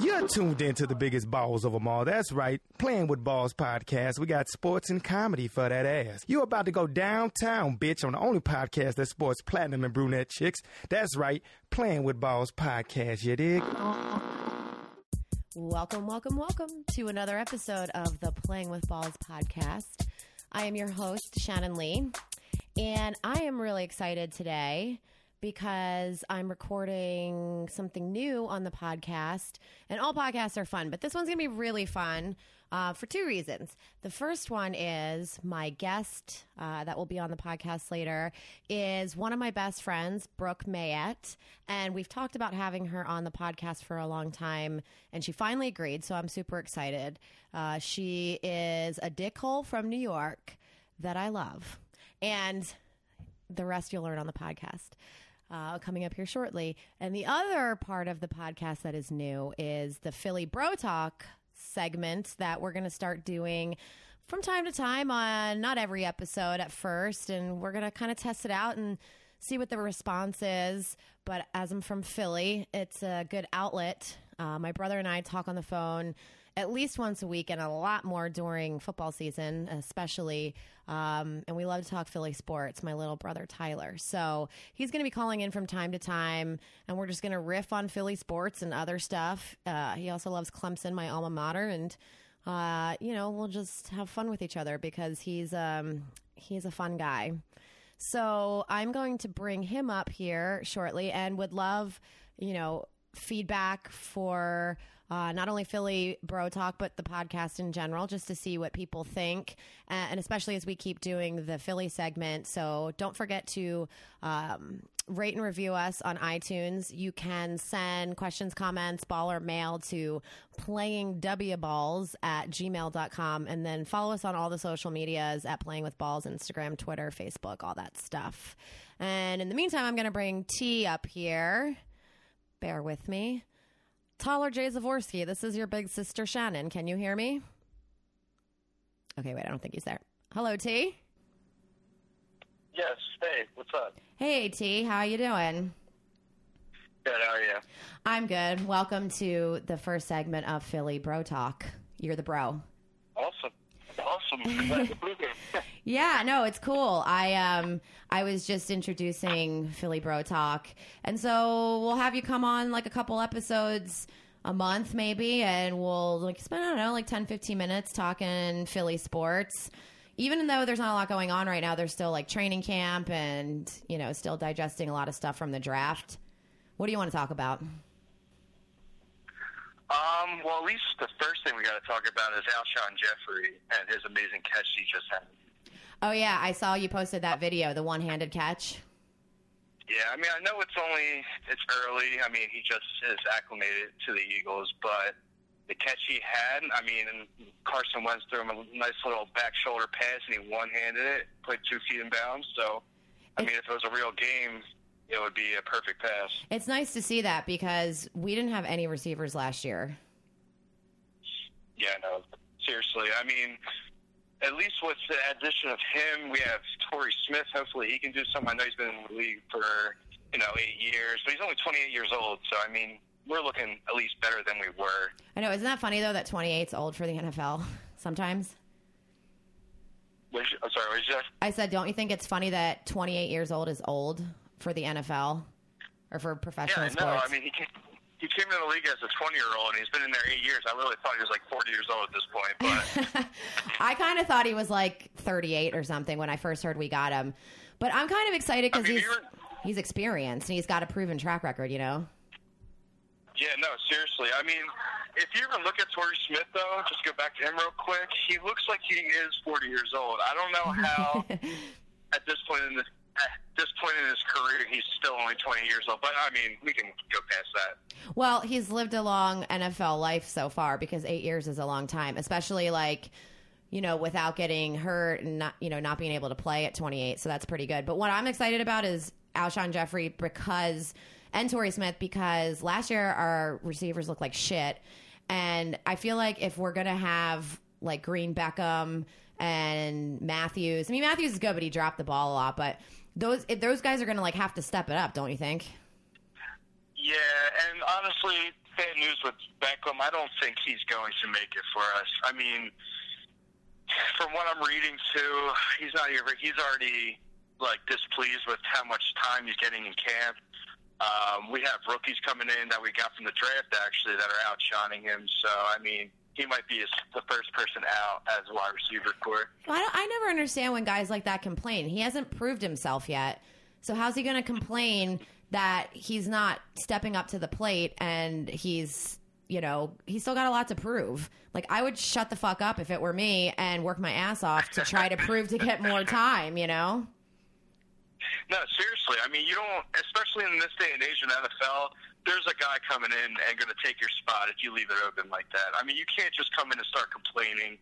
You're tuned into the biggest balls of them all. That's right. Playing with Balls podcast. We got sports and comedy for that ass. You're about to go downtown, bitch, on the only podcast that sports platinum and brunette chicks. That's right. Playing with Balls podcast. You dig? Welcome, welcome, welcome to another episode of the Playing with Balls podcast. I am your host, Shannon Lee, and I am really excited today because I'm recording something new on the podcast. And all podcasts are fun, but this one's going to be really fun uh, for two reasons. The first one is my guest uh, that will be on the podcast later is one of my best friends, Brooke Mayette. And we've talked about having her on the podcast for a long time, and she finally agreed. So I'm super excited. Uh, she is a dickhole from New York that I love. And the rest you'll learn on the podcast uh, coming up here shortly. And the other part of the podcast that is new is the Philly Bro Talk segment that we're going to start doing from time to time on not every episode at first. And we're going to kind of test it out and see what the response is. But as I'm from Philly, it's a good outlet. Uh, my brother and I talk on the phone at least once a week and a lot more during football season, especially. Um, and we love to talk Philly sports, my little brother Tyler. So he's going to be calling in from time to time, and we're just going to riff on Philly sports and other stuff. Uh, he also loves Clemson, my alma mater, and uh, you know we'll just have fun with each other because he's um, he's a fun guy. So I'm going to bring him up here shortly, and would love you know feedback for uh, not only Philly Bro Talk, but the podcast in general, just to see what people think. Uh, and especially as we keep doing the Philly segment. So don't forget to um, rate and review us on iTunes. You can send questions, comments, ball or mail to playingwballs at gmail.com. And then follow us on all the social medias at Playing with Balls, Instagram, Twitter, Facebook, all that stuff. And in the meantime, I'm going to bring T up here. Bear with me. Tyler J. Zavorsky, this is your big sister Shannon. Can you hear me? Okay, wait, I don't think he's there. Hello, T. Yes. Hey, what's up? Hey, T. How you doing? Good. How are you? I'm good. Welcome to the first segment of Philly Bro Talk. You're the bro. Awesome. Awesome. Glad to be here. Yeah, no, it's cool. I um I was just introducing Philly Bro Talk. And so we'll have you come on like a couple episodes a month maybe and we'll like spend I don't know, like 10 15 minutes talking Philly sports. Even though there's not a lot going on right now, there's still like training camp and, you know, still digesting a lot of stuff from the draft. What do you want to talk about? Um, well, at least the first thing we got to talk about is Alshon Jeffery and his amazing catch he just had. Oh yeah, I saw you posted that video, the one-handed catch. Yeah, I mean, I know it's only it's early. I mean, he just is acclimated to the Eagles, but the catch he had, I mean, Carson Wentz threw him a nice little back shoulder pass, and he one-handed it, put two feet in bounds. So, I mean, if it was a real game, it would be a perfect pass. It's nice to see that because we didn't have any receivers last year. Yeah, no, seriously. I mean, at least with the addition of him, we have Torrey Smith. Hopefully, he can do something. I know he's been in the league for you know eight years, but he's only 28 years old. So I mean, we're looking at least better than we were. I know, isn't that funny though that 28's old for the NFL sometimes? Which, I'm sorry, was just I said, don't you think it's funny that 28 years old is old for the NFL or for professional yeah, no. I mean, he came, he came in the league as a 20 year old, and he's been in there eight years. I really thought he was like 40 years old at this point, but. I kind of thought he was like 38 or something when I first heard we got him. But I'm kind of excited because I mean, he's he's experienced and he's got a proven track record, you know. Yeah, no, seriously. I mean, if you even look at Torrey Smith, though, just go back to him real quick. He looks like he is 40 years old. I don't know how, at this point in the at this point in his career, he's still only 20 years old. But I mean, we can go past that. Well, he's lived a long NFL life so far because 8 years is a long time, especially like you know, without getting hurt and not, you know, not being able to play at 28. So that's pretty good. But what I'm excited about is Alshon Jeffery because, and Torrey Smith because last year our receivers looked like shit. And I feel like if we're going to have like Green Beckham and Matthews, I mean, Matthews is good, but he dropped the ball a lot. But those, those guys are going to like have to step it up, don't you think? Yeah, and honestly, bad news with Beckham. I don't think he's going to make it for us. I mean, from what I'm reading too, he's not even. He's already like displeased with how much time he's getting in camp. Um, we have rookies coming in that we got from the draft actually that are outshining him. So I mean, he might be the first person out as a wide receiver core. Well, I, I never understand when guys like that complain. He hasn't proved himself yet. So how's he going to complain that he's not stepping up to the plate and he's you know he's still got a lot to prove like i would shut the fuck up if it were me and work my ass off to try to prove to get more time you know no seriously i mean you don't especially in this day and age in nfl there's a guy coming in and going to take your spot if you leave it open like that i mean you can't just come in and start complaining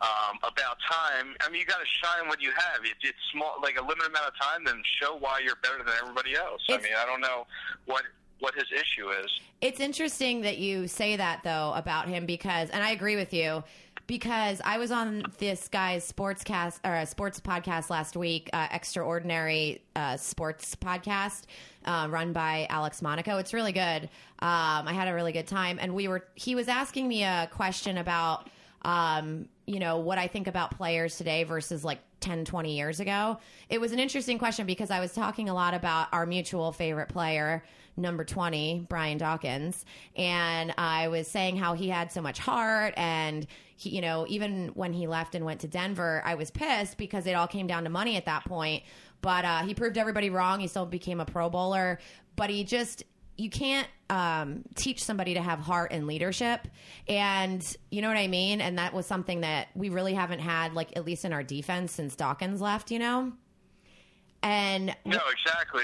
um, about time. I mean, you got to shine what you have. If it's small, like a limited amount of time, then show why you're better than everybody else. It's, I mean, I don't know what what his issue is. It's interesting that you say that though about him because, and I agree with you. Because I was on this guy's sportscast or a sports podcast last week, uh, extraordinary uh, sports podcast uh, run by Alex Monaco. It's really good. Um, I had a really good time, and we were. He was asking me a question about um, you know, what I think about players today versus like 10, 20 years ago. It was an interesting question because I was talking a lot about our mutual favorite player, number 20, Brian Dawkins. And I was saying how he had so much heart. And, he, you know, even when he left and went to Denver, I was pissed because it all came down to money at that point. But uh, he proved everybody wrong. He still became a Pro Bowler. But he just, you can't um, teach somebody to have heart and leadership and you know what i mean and that was something that we really haven't had like at least in our defense since dawkins left you know and no exactly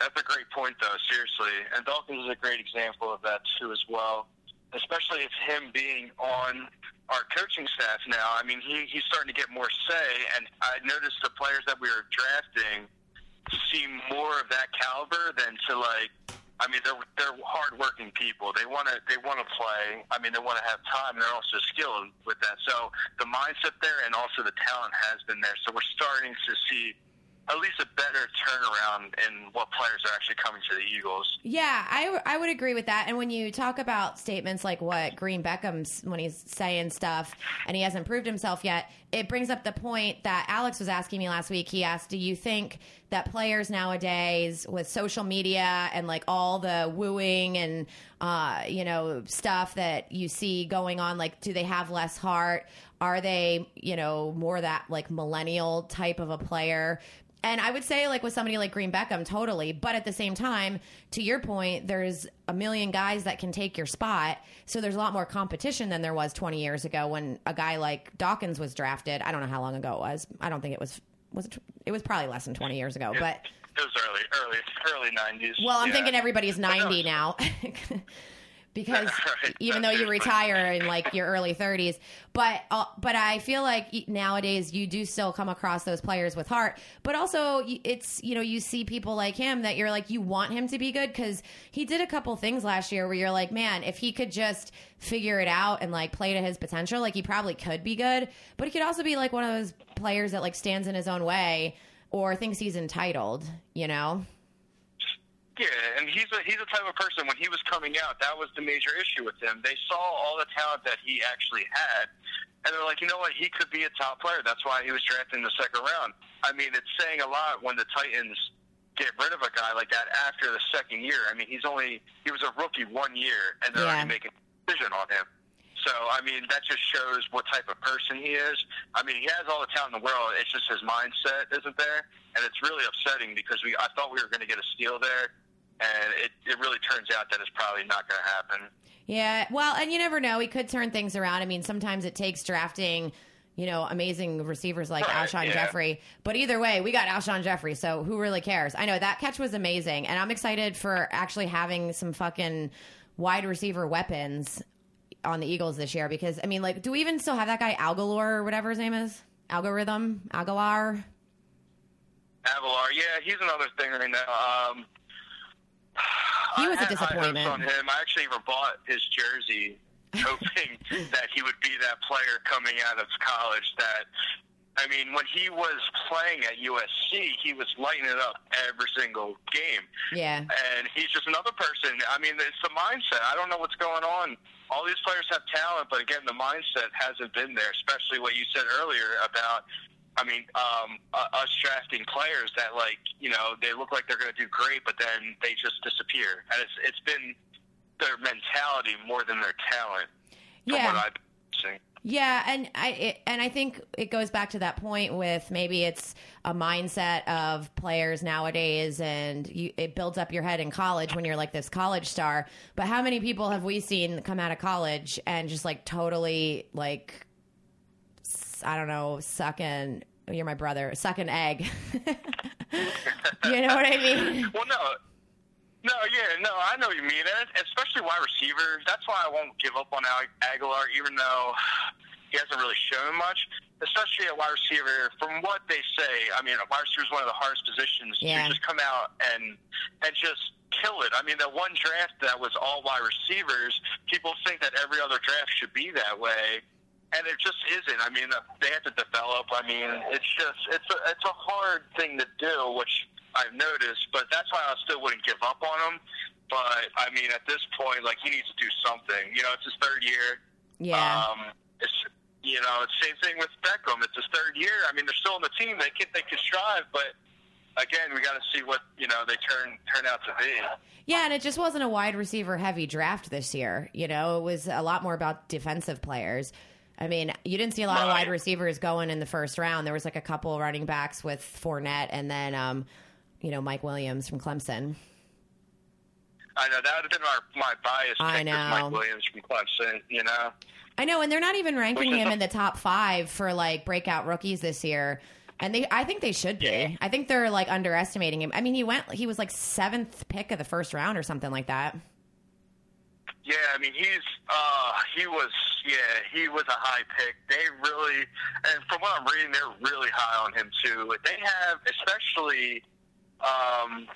that's a great point though seriously and dawkins is a great example of that too as well especially if him being on our coaching staff now i mean he, he's starting to get more say and i noticed the players that we were drafting seem more of that caliber than to like I mean, they're they're hardworking people. They want to they want to play. I mean, they want to have time. They're also skilled with that. So the mindset there, and also the talent has been there. So we're starting to see at least a better turnaround in what players are actually coming to the Eagles. Yeah, I, I would agree with that. And when you talk about statements like what Green Beckham's when he's saying stuff and he hasn't proved himself yet, it brings up the point that Alex was asking me last week. He asked, "Do you think that players nowadays with social media and like all the wooing and uh, you know stuff that you see going on, like do they have less heart? Are they, you know, more that like millennial type of a player? And I would say, like with somebody like Green Beckham, totally. But at the same time, to your point, there's a million guys that can take your spot. So there's a lot more competition than there was 20 years ago when a guy like Dawkins was drafted. I don't know how long ago it was. I don't think it was. Was it? It was probably less than 20 years ago. But it was early, early, early 90s. Well, I'm yeah. thinking everybody's 90 now. because right. even though you retire in like your early 30s but uh, but I feel like nowadays you do still come across those players with heart. But also it's you know you see people like him that you're like you want him to be good cuz he did a couple things last year where you're like man if he could just figure it out and like play to his potential like he probably could be good. But he could also be like one of those players that like stands in his own way or thinks he's entitled you know yeah, and he's a, he's the type of person. When he was coming out, that was the major issue with him. They saw all the talent that he actually had, and they're like, you know what, he could be a top player. That's why he was drafted in the second round. I mean, it's saying a lot when the Titans get rid of a guy like that after the second year. I mean, he's only he was a rookie one year, and they're yeah. already making a decision on him. So, I mean, that just shows what type of person he is. I mean, he has all the talent in the world. It's just his mindset isn't there, and it's really upsetting because we I thought we were going to get a steal there and it, it really turns out that it's probably not going to happen. Yeah, well, and you never know. He could turn things around. I mean, sometimes it takes drafting, you know, amazing receivers like right, Alshon yeah. Jeffery. But either way, we got Alshon Jeffery, so who really cares? I know that catch was amazing, and I'm excited for actually having some fucking wide receiver weapons on the Eagles this year because I mean, like, do we even still have that guy Algalor or whatever his name is? Algorithm, Agholor. Agholor, yeah, he's another thing right now. Um, he was a disappointment. on him. I actually even bought his jersey, hoping that he would be that player coming out of college that I mean, when he was playing at USC, he was lighting it up every single game. Yeah. And he's just another person. I mean, it's the mindset. I don't know what's going on. All these players have talent, but again, the mindset hasn't been there, especially what you said earlier about I mean, um, uh, us drafting players that like you know they look like they're going to do great, but then they just disappear, and it's it's been their mentality more than their talent. From Yeah. what I've seen. Yeah, and I it, and I think it goes back to that point with maybe it's a mindset of players nowadays, and you, it builds up your head in college when you're like this college star. But how many people have we seen come out of college and just like totally like I don't know, sucking. You're my brother. Suck an egg. you know what I mean? Well, no. No, yeah, no, I know what you mean, and especially wide receiver. That's why I won't give up on Agholor, even though he hasn't really shown much. Especially a wide receiver, from what they say, I mean, a wide receiver is one of the hardest positions Yeah. to just come out and and just kill it. I mean, that one draft that was all wide receivers, people think that every other draft should be that way, and it just isn't. I mean, they have to develop. I mean, it's just it's a it's a hard thing to do, which I've noticed. But that's why I still wouldn't give up on him. But I mean, at this point, like he needs to do something. You know, it's his third year. Yeah. Um, it's you know, it's the same thing with Beckham. It's his third year. I mean, they're still on the team. They can they can strive, but again, we got to see what you know they turn turn out to be. Yeah, and it just wasn't a wide receiver heavy draft this year. You know, it was a lot more about defensive players. I mean, you didn't see a lot of wide receivers going in the first round. There was like a couple running backs with Fournette and then, um, you know, Mike Williams from Clemson. I know that would have been my my bias. I know. Mike Williams from Clemson. You know. I know, and they're not even ranking him a- in the top five for like breakout rookies this year. And they, I think they should be. Yeah. I think they're like underestimating him. I mean, he went, he was like seventh pick of the first round or something like that. Yeah, I mean he's uh he was yeah, he was a high pick. They really and from what I'm reading they're really high on him too. They have especially um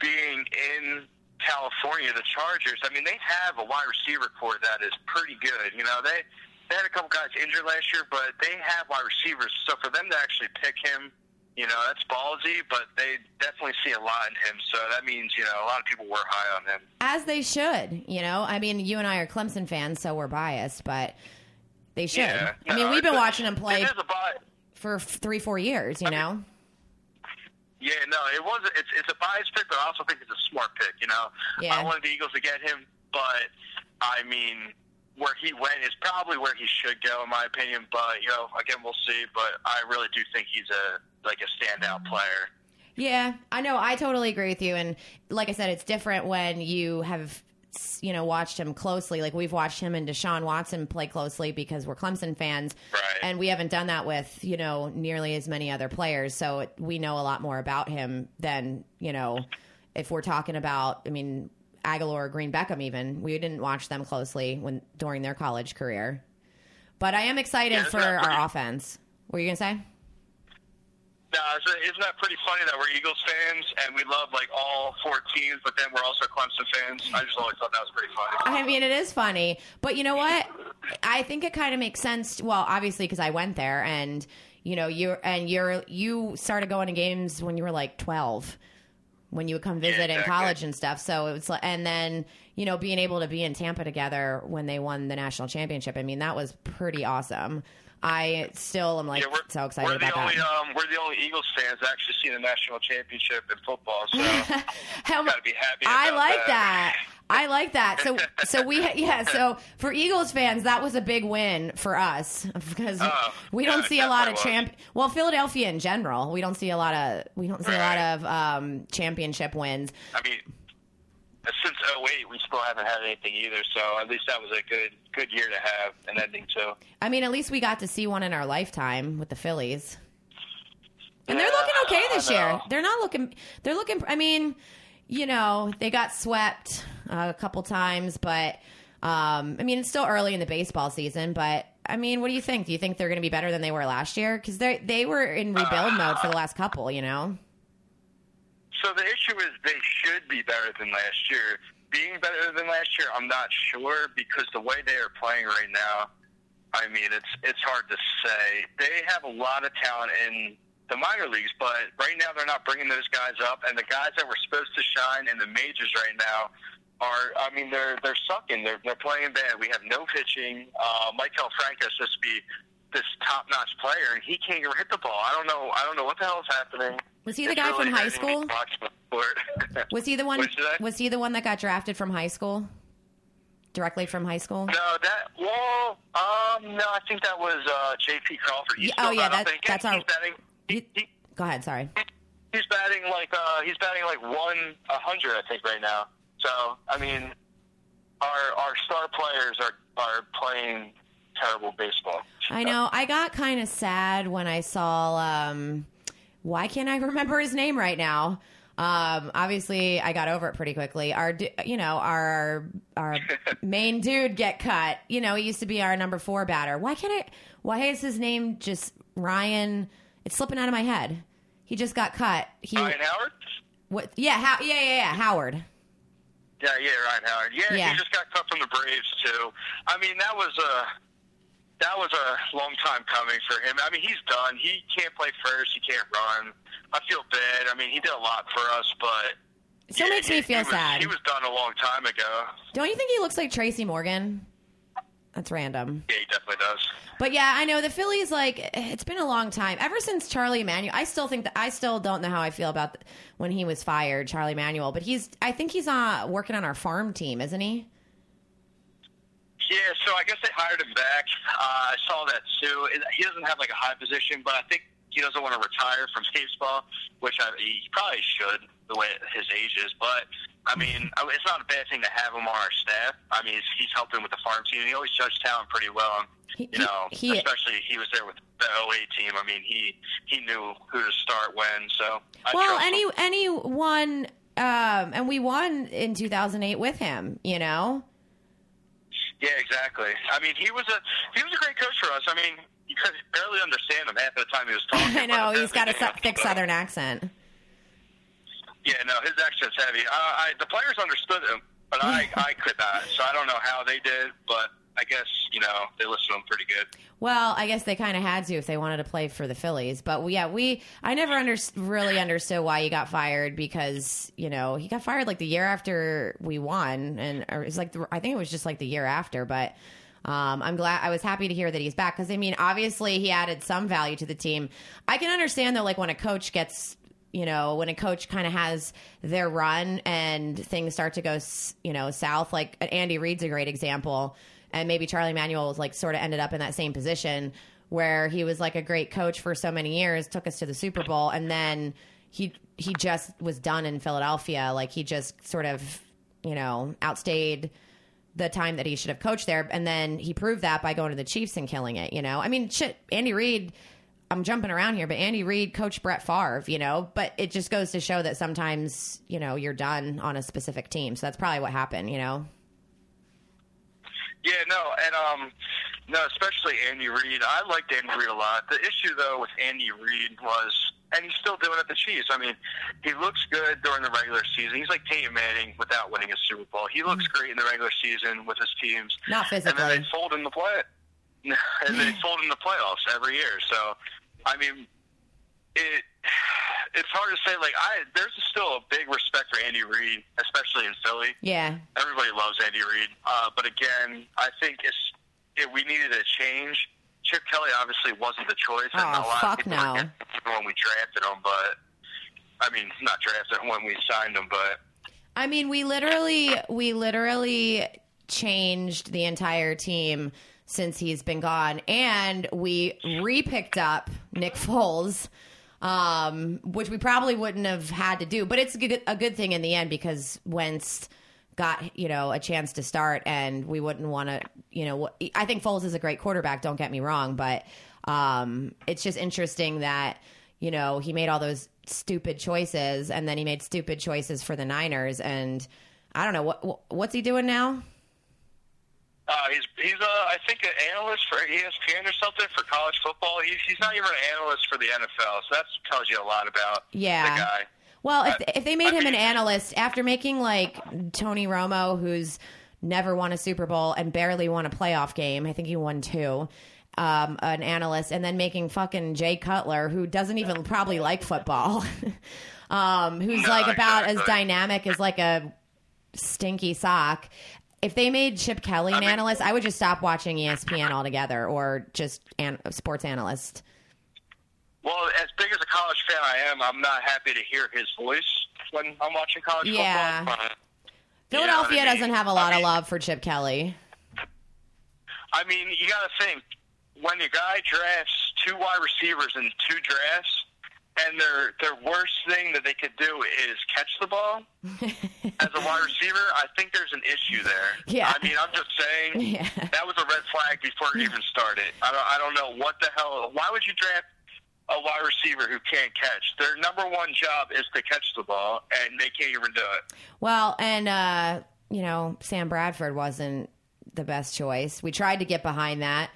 being in California, the Chargers, I mean they have a wide receiver core that is pretty good. You know, they they had a couple guys injured last year, but they have wide receivers. So for them to actually pick him, you know, that's ballsy, but they definitely see a lot in him. So that means, you know, a lot of people were high on him. As they should, you know. I mean, you and I are Clemson fans, so we're biased, but they should. Yeah, I mean, no, we've been watching him play It is a for three, four years, you I mean, know. Yeah, no, it was. It's it's a biased pick, but I also think it's a smart pick. You know, Yeah. I wanted the Eagles to get him, but I mean, where he went is probably where he should go, in my opinion. But you know, again, we'll see. But I really do think he's a like a standout player. Yeah, I know. I totally agree with you. And like I said, it's different when you have, you know, watched him closely. Like we've watched him and Deshaun Watson play closely because we're Clemson fans. Right. And we haven't done that with, you know, nearly as many other players. So it, we know a lot more about him than, you know, if we're talking about, I mean, Agholor or Green Beckham even. We didn't watch them closely when during their college career. But I am excited Yeah, for isn't that pretty- our offense. What were you going to say? No, isn't isn't that pretty funny that we're Eagles fans and we love like all four teams, but then we're also Clemson fans? I just always thought that was pretty funny. I mean, it is funny, but you know what? I think it kind of makes sense. Well, obviously, because I went there, and you know, you and you're you started going to games when you were like twelve, when you would come visit in exactly. college and stuff. So it was, like- and then you know, being able to be in Tampa together when they won the national championship. I mean, that was pretty awesome. I still am like Yeah, so excited we're about the only that. um we're the only Eagles fans that actually seen a national championship in football. So How gotta be happy. I like that. that. I like that. So, so we, yeah. So for Eagles fans, that was a big win for us because Oh, we don't yeah, see a lot of champ. Well, Philadelphia in general, we don't see a lot of we don't see a lot of um, championship wins. I mean, since 08, we still haven't had anything either. So at least that was a good good year to have an ending too. I mean, at least we got to see one in our lifetime with the Phillies. And they're looking okay this year. They're not looking. They're looking. I mean, you know, they got swept uh, a couple times, but um, I mean, it's still early in the baseball season. But I mean, what do you think? Do you think they're going to be better than they were last year? Because they they were in rebuild mode for the last couple. You know. So the issue is they should be better than last year. Being better than last year, I'm not sure because the way they are playing right now, I mean, it's it's hard to say. They have a lot of talent in the minor leagues, but right now they're not bringing those guys up, and the guys that were supposed to shine in the majors right now are, I mean, they're they're sucking. They're they're playing bad. We have no pitching. Uh, Maikel Franco is supposed to be this top-notch player, and he can't even hit the ball. I don't know. I don't know what the hell is happening. Was he the It's guy really from high school? to watch the sport. Was he the one? What'd you say? Was he the one that got drafted from high school? Directly from high school? No, that well, um, no, I think that was uh, J.P. Crawford. He's oh, yeah, that- that's our- he's batting. He, he, Go ahead. Sorry. he's batting like uh, he's batting like one a hundred, I think, right now. So I mean, our our star players are are playing terrible baseball. I know. I got kind of sad when I saw. Um, why can't I remember his name right now? Um, obviously, I got over it pretty quickly. Our, you know, our our main dude get cut. You know, he used to be our number four batter. Why can't I? Why is his name just Ryan? It's slipping out of my head. He just got cut. He Ryan Howard. what? Yeah, how, yeah, yeah, yeah. Howard. Yeah, yeah, Ryan Howard. Yeah, Yeah. he just got cut from the Braves too. I mean, that was a that was a long time coming for him. I mean, he's done. He can't play first. He can't run. I feel bad. I mean, he did a lot for us, but It still yeah, makes me feel he was, sad. He was done a long time ago. Don't you think he looks like Tracy Morgan? That's random. Yeah, he definitely does. But yeah, I know the Phillies. Like it's been a long time ever since Charlie Manuel. I still think that I still don't know how I feel about when he was fired, Charlie Manuel. But he's. I think he's uh, working on our farm team, isn't he? Yeah, so I guess they hired him back. Uh, I saw that too. He doesn't have like a high position, but I think he doesn't want to retire from baseball, which I, he probably should, the way his age is. But I mean, it's not a bad thing to have him on our staff. I mean, he's, he's helping with the farm team. He always judged talent pretty well. And, He- you know, he- he- especially he was there with the 08 team. I mean, he he knew who to start when. So I well, any him. anyone, um, and we won in 2008 with him. You know. Yeah, exactly. I mean, he was a he was a great coach for us. I mean, you could barely understand him half of the time he was talking. I know he's got a su- thick Southern accent. Yeah, no, his accent's heavy. Uh, I, the players understood him, but I I could not. So I don't know how they did, but I guess you know they listened to him pretty good. Well, I guess they kind of had to if they wanted to play for the Phillies. But we, yeah, we I never under, really understood why he got fired because you know he got fired like the year after we won, and it's like the, I think it was just like the year after. But um, I'm glad I was happy to hear that he's back because I mean obviously he added some value to the team. I can understand though, like when a coach gets you know, when a coach kind of has their run and things start to go, you know, south, like Andy Reid's a great example. And maybe Charlie Manuel was like sort of ended up in that same position where he was like a great coach for so many years, took us to the Super Bowl, and then he he just was done in Philadelphia. Like he just sort of, you know, outstayed the time that he should have coached there. And then he proved that by going to the Chiefs and killing it, you know? I mean, shit, Andy Reid, I'm jumping around here, but Andy Reid coached Brett Favre, you know? But it just goes to show that sometimes, you know, you're done on a specific team. So that's probably what happened, you know? Yeah, no, and um, no, especially Andy Reid. I liked Andy Reid a lot. The issue though with Andy Reid was, and he's still doing it at the Chiefs. I mean, he looks good during the regular season. He's like Peyton Manning without winning a Super Bowl. He looks great in the regular season with his teams. Not physically. and then they fold in the play, and they fold in the playoffs every year. So, I mean, it it's hard to say. Like, I there's still a big respect for Andy Reid, especially in Philly. Yeah. Everybody loves Andy Reid, uh, but again, I think it's it, we needed a change. Chip Kelly obviously wasn't the choice, and Oh, a lot fuck of people no. when we drafted him. But I mean, not drafted him when we signed him, but I mean, we literally, we literally changed the entire team since he's been gone, and we re-picked up Nick Foles, um, which we probably wouldn't have had to do, but it's a good, a good thing in the end because Wentz got you know a chance to start, and we wouldn't want to, you know, I think Foles is a great quarterback. Don't get me wrong, but um, it's just interesting that you know he made all those stupid choices, and then he made stupid choices for the Niners, and I don't know what what's he doing now. Uh, he's he's uh, I think an analyst for ESPN or something for college football. He's he's not even an analyst for the NFL, so that tells you a lot about Yeah. the guy. Well, if if they made I him an analyst after making like Tony Romo, who's never won a Super Bowl and barely won a playoff game. I think he won two. Um, an analyst, and then making fucking Jay Cutler, who doesn't even probably like football, um, who's No, like about as dynamic as like a stinky sock. If they made Chip Kelly an I mean- analyst, I would just stop watching ESPN altogether, or just an- sports analyst. Well, as big as a college fan I am, I'm not happy to hear his voice when I'm watching college Yeah. football. Philadelphia you know I mean? doesn't have a lot I of love for Chip Kelly. I mean, you got to think when a guy drafts two wide receivers in two drafts, and their their worst thing that they could do is catch the ball as a wide receiver. I think there's an issue there. Yeah. I mean, I'm just saying Yeah. that was a red flag before it even started. I don't I don't know what the hell. Why would you draft? A wide receiver who can't catch. Their number one job is to catch the ball, and they can't even do it. Well, and uh, you know, Sam Bradford wasn't the best choice. We tried to get behind that,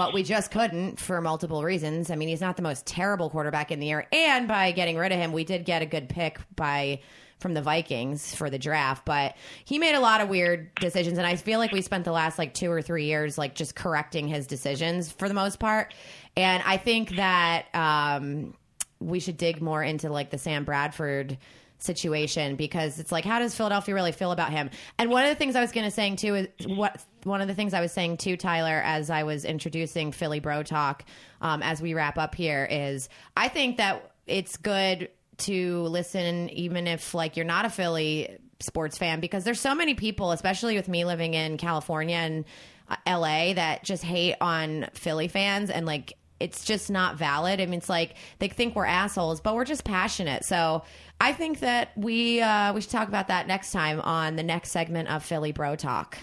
but we just couldn't for multiple reasons. I mean, he's not the most terrible quarterback in the air, and by getting rid of him, we did get a good pick by from the Vikings for the draft, but he made a lot of weird decisions and I feel like we spent the last like 2 or 3 years like just correcting his decisions for the most part. And I think that um we should dig more into like the Sam Bradford situation because it's like how does Philadelphia really feel about him? And one of the things I was going to saying too is what one of the things I was saying to Tyler as I was introducing Philly Bro Talk um, as we wrap up here is I think that it's good to listen even if like you're not a Philly sports fan because there's so many people especially with me living in California and uh, LA that just hate on Philly fans and like it's just not valid. I mean, it's like they think we're assholes, but we're just passionate. So I think that we uh, we should talk about that next time on the next segment of Philly Bro Talk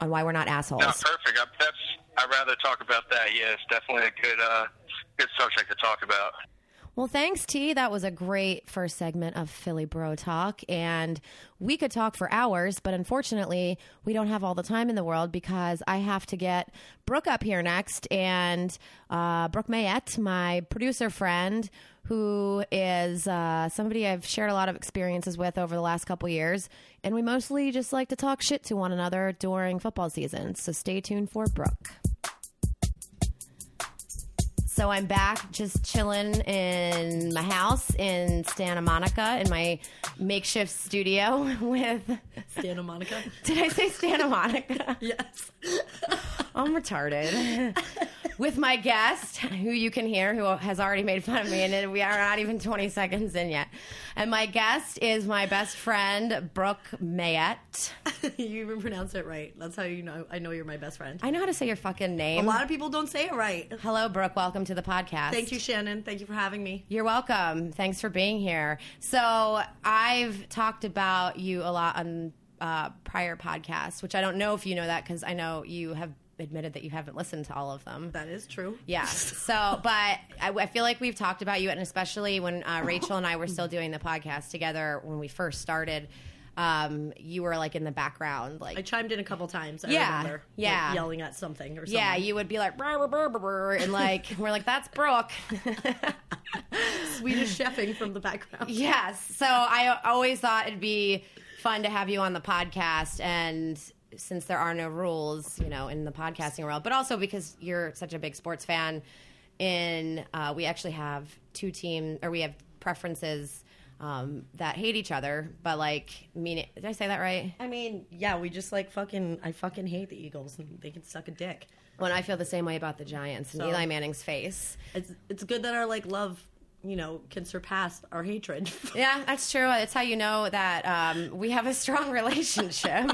on why we're not assholes. No, perfect. I'd rather talk about that. Yeah, it's definitely a good uh, good subject to talk about. Well, thanks, T. That was a great first segment of Philly Bro Talk. And we could talk for hours, but unfortunately, we don't have all the time in the world because I have to get Brooke up here next. And uh, Brooke Mayette, my producer friend, who is uh, somebody I've shared a lot of experiences with over the last couple years. And we mostly just like to talk shit to one another during football season. So stay tuned for Brooke. So I'm back just chilling in my house in Santa Monica in my makeshift studio with. Santa Monica. Did I say Santa Monica? yes. I'm retarded. with my guest, who you can hear, who has already made fun of me, and we are not even 20 seconds in yet. And my guest is my best friend, Brooke Mayette. you even pronounce it right. That's how you know I know you're my best friend. I know how to say your fucking name. A lot of people don't say it right. Hello, Brooke. Welcome to the podcast. Thank you, Shannon. Thank you for having me. You're welcome. Thanks for being here. So I've talked about you a lot on uh, prior podcasts, which I don't know if you know that because I know you have admitted that you haven't listened to all of them. That is true. Yeah. So, but I, I feel like we've talked about you, and especially when uh, Rachel and I were still doing the podcast together when we first started. Um, you were like in the background, like I chimed in a couple times. I Yeah, remember, like, yeah. yelling at something or something. yeah, you would be like, "Brr, brr, brr, brr, brr," and like we're like, that's Brooke. Swedish chefing from the background. Yes. So I always thought it'd be fun to have you on the podcast and since there are no rules, you know, in the podcasting world, but also because you're such a big sports fan in uh, we actually have two teams or we have preferences um, that hate each other, but like mean did I say that right? I mean, yeah, we just like fucking. I fucking hate the Eagles, and they can suck a dick. When I feel the same way about the Giants and So- Eli Manning's face. It's it's good that our like love, you know, can surpass our hatred. Yeah, that's true. It's how you know that um, we have a strong relationship.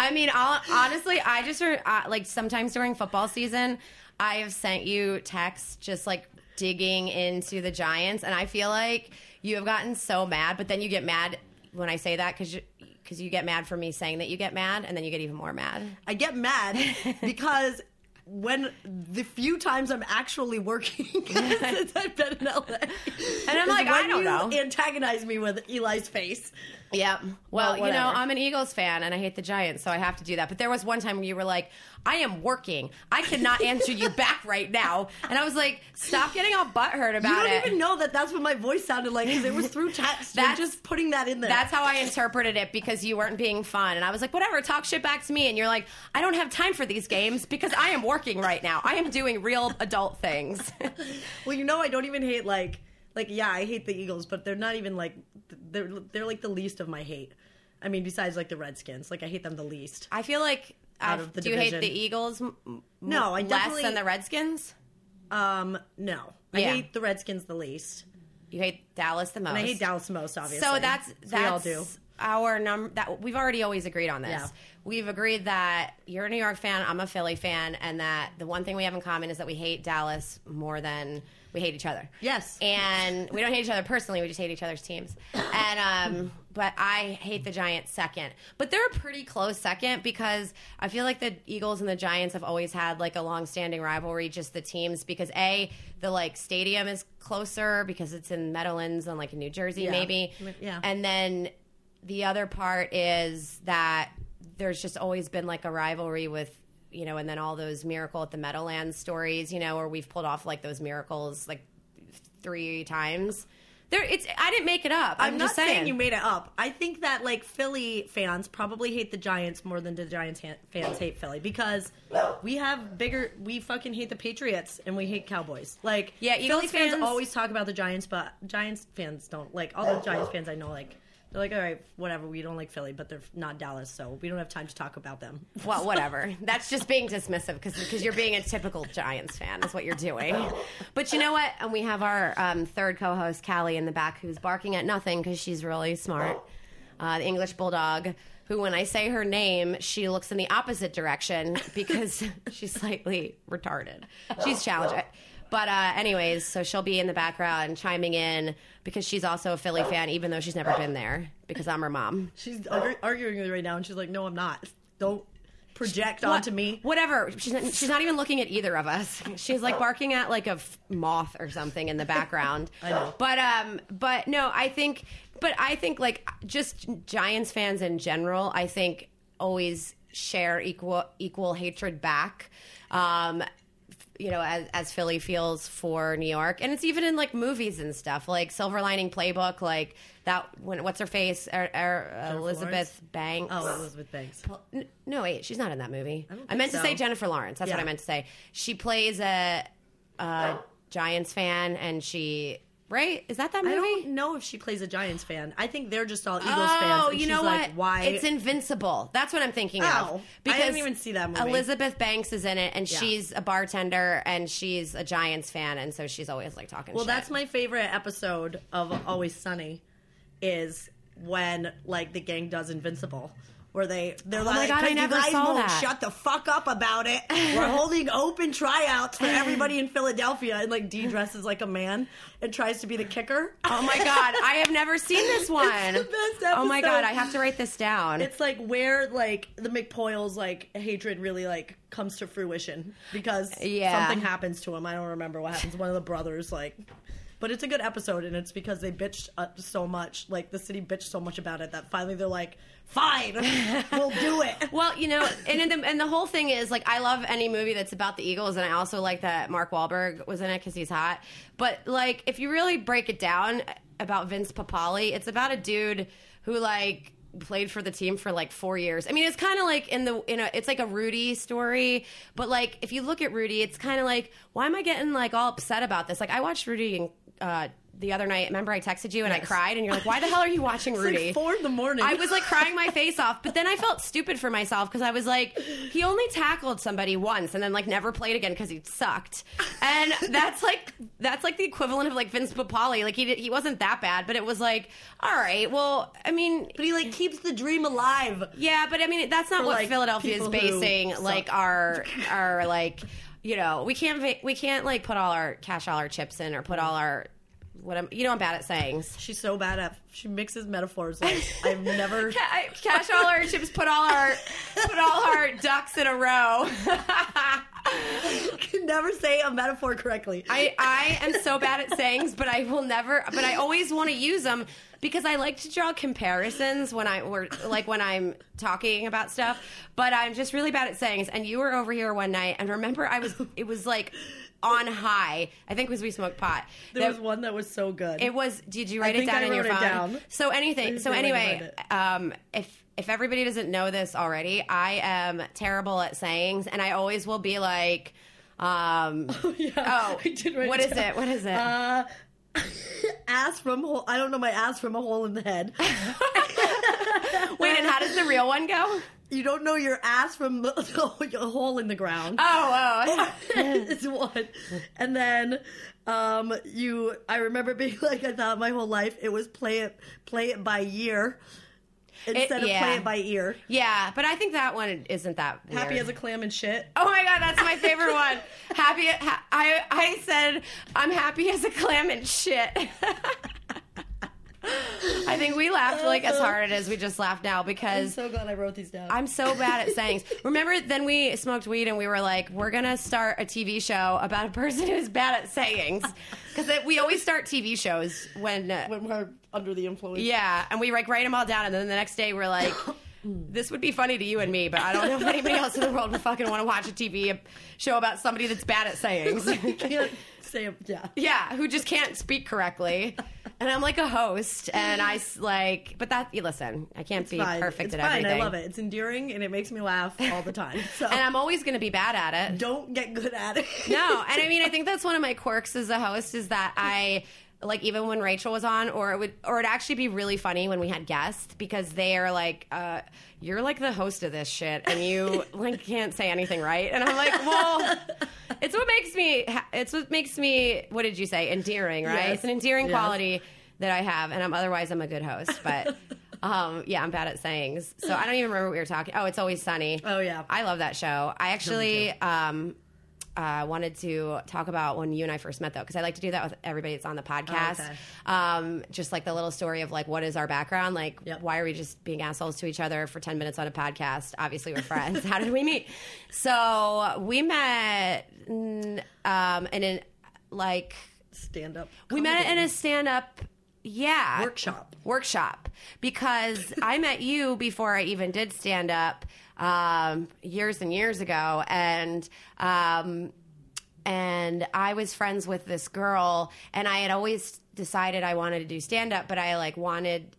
I mean, I'll, honestly, I just uh, like sometimes during football season, I have sent you texts just like digging into the Giants, and I feel like you have gotten so mad, but then you get mad when I say that because because you get mad for me saying that you get mad, and then you get even more mad. I get mad because when the few times I'm actually working since I've been in LA, And I'm like, I don't you know. antagonize me with Eli's face. Yep. Well, you know. I'm an Eagles fan and I hate the Giants, so I have to do that. But there was one time where you were like, I am working. I cannot answer you back right now. And I was like, stop getting all butthurt about it. You don't it. even know that that's what my voice sounded like because it was through text. You're That's- just putting that in there. That's how I interpreted it because you weren't being fun. And I was like, whatever, talk shit back to me. And you're like, I don't have time for these games because I am working right now. I am doing real adult things. well, you know, I don't even hate like like yeah, I hate the Eagles, but they're not even like they're they're like the least of my hate. I mean, besides like the Redskins, like I hate them the least. I feel like. Out of the do you hate the Eagles m- No, I less definitely- than the Redskins? Um, no, I Yeah. hate the Redskins the least, You hate Dallas the most. and I hate Dallas the most. Obviously, So that's that's we all do. our number. That we've already always agreed on this. Yeah. We've agreed that you're a New York fan, I'm a Philly fan, and that the one thing we have in common is that we hate Dallas more than we hate each other. Yes. and we don't hate each other personally. We just hate each other's teams. And um, but I hate the Giants second. But they're a pretty close second because I feel like the Eagles and the Giants have always had like a long-standing rivalry. Just the teams because a the like stadium is closer because it's in Meadowlands and like in New Jersey Yeah. maybe. Yeah. And then the other part is that there's just always been like a rivalry with you know, and then all those miracle at the Meadowlands stories, you know, where we've pulled off like those miracles like three times. There, it's I didn't make it up. I'm, I'm, just not saying. saying. you made it up. I think that like Philly fans probably hate the Giants more than the Giants ha- fans hate Philly because we have bigger. We fucking hate the Patriots and we hate Cowboys. Like Yeah, Eagles Philly fans, fans- always talk about the Giants, but Giants fans don't. Like all the Giants fans I know, like they're like, all right, whatever. We don't like Philly, but they're not Dallas, so we don't have time to talk about them. well, whatever. That's just being dismissive because you're being a typical Giants fan is what you're doing. But you know what? And we have our um, third co-host Callie in the back who's barking at nothing because she's really smart. Uh, the English bulldog. Who, when I say her name, she looks in the opposite direction because she's slightly retarded. She's challenged. But uh, anyways, so she'll be in the background chiming in because she's also a Philly fan, even though she's never been there because I'm her mom. She's argu- arguing with me right now, and she's like, "No, I'm not. Don't project What- onto me." Whatever. She's not, she's not even looking at either of us. She's like barking at like a f- moth or something in the background. I know. But um, but no, I think, but I think like just Giants fans in general, I think always share equal equal hatred back. Um, you know, as, as Philly feels for New York, and it's even in like movies and stuff, like Silver Lining Playbook, like that. When what's her face, er, er, uh, Elizabeth Banks. Oh, Elizabeth Banks. No, wait, she's not in that movie. I, think meant to say Jennifer Lawrence. That's what I meant to say. She plays a, a Giants fan, and she right is that that I don't know if she plays a Giants fan. I think they're just all Eagles oh, fans. Oh, you know like, what? Why? It's Invincible. That's what I'm thinking Oh, of. I didn't even see that movie. Elizabeth Banks is in it, and Yeah. she's a bartender, and she's a Giants fan, and so she's always like talking. well, shit. that's my favorite episode of Always Sunny. Is when like the gang does Invincible. Where they they're Oh like, God, I "'Cause you guys won't that." shut the fuck up about it. We're holding open tryouts for everybody in Philadelphia, and like Dee dresses like a man and tries to be the kicker. Oh my god, I have never seen this one. the best Oh my god, I have to write this down. It's like where like the McPoyles like hatred really like comes to fruition because Yeah. something happens to him. I don't remember what happens. One of the brothers like, but it's a good episode and it's because they bitched uh, so much. Like the city bitched so much about it that finally they're like, fine, we'll do it. Well, you know, and in the, and the whole thing is like I love any movie that's about the Eagles, and I also like that Mark Wahlberg was in it because he's hot. But like, if you really break it down about Vince Papale, it's about a dude who like played for the team for like four years. I mean, it's kind of like in the you know, it's like a Rudy story, but like if you look at Rudy, it's kind of like why am I getting like all upset about this? Like I watched Rudy and. Uh, the other night, remember I texted you and I cried, and you're like, "Why the hell are you watching It's like Rudy?" four in the morning. I was like crying my face off, but then I felt stupid for myself because I was like, he only tackled somebody once and then like never played again because he sucked, and that's like that's like the equivalent of like Vince Papale. Like he did, he wasn't that bad, but it was like, all right, well, I mean. but he like keeps the dream alive. Yeah, but I mean that's not For, what like, Philadelphia is basing like our our like you know we can't we can't like put all our cash all our chips in or put all our what I'm you know I'm bad at sayings. She's so bad at she mixes metaphors like I've never. Ca- cash all our chips, put all our put all our ducks in a row. can never say a metaphor correctly. I, I am so bad at sayings, but I will never. But I always want to use them because I like to draw comparisons when I or like when I'm talking about stuff. But I'm just really bad at sayings. And you were over here one night, and remember, I was. It was like on high. I think was we smoked pot. there That- was one that was so good. It was. Did you write it down I in your wrote it phone? down. So anything. So I anyway, um, if if everybody doesn't know this already, I am terrible at sayings, and I always will be like, um, yeah, oh, I did write what is it? What is it? Uh, ass from hole. I don't know my ass from a hole in the head. Wait, and how does the real one go? You don't know your ass from a hole in the ground. Oh, oh. it's one. And then um you I remember being like I thought my whole life it was play it play it by year instead of yeah. play it by ear. yeah, but I think that one isn't that weird. Happy as a clam and shit. Oh my god, that's my favorite one. Happy. Ha- I I said I'm happy as a clam and shit. I think we laughed like as hard as we just laughed now because I'm so glad I wrote these down. I'm so bad at sayings. Remember, then we smoked weed and we were like, we're gonna start a TV show about a person who's bad at sayings because we always start TV shows when. Uh, when we're under the influence. yeah, and we like write them all down, and then the next day we're like, Mm. "This would be funny to you and me, but I don't know if anybody else in the world would fucking want to watch a TV show about somebody that's bad at sayings." Can't say it. Yeah. yeah, who just can't speak correctly. And I'm like a host, and I s- like, but that you listen, I can't be Fine. perfect it's at fine. everything. I love it. It's endearing and it makes me laugh all the time. So and I'm always going to be bad at it. don't get good at it. No, and I mean, I think that's one of my quirks as a host is that I like even when Rachel was on, or it would, or it'd actually be really funny when we had guests because they are like, uh, "You're like the host of this shit, and you like can't say anything right," and I'm like, "Well." It's what makes me. It's what makes me. What did you say? Endearing, right? Yes. It's an endearing Yes. quality that I have, and I'm otherwise I'm a good host. But um, yeah, I'm bad at sayings, so I don't even remember what we were talking. Oh, it's always sunny. Oh, yeah. I love that show. I actually um, uh, wanted to talk about when you and I first met, though, because I like to do that with everybody that's on the podcast. Oh, okay. um, just like the little story of like what is our background, like Yep. why are we just being assholes to each other for ten minutes on a podcast? Obviously, we're friends. How did we meet? So we met um, in an like Stand up. we met in a stand up. Yeah. Workshop. Workshop. Because I met you before I even did stand up um, years and years ago. And. Um, and I was friends with this girl, and I had always decided I wanted to do stand up, but I like wanted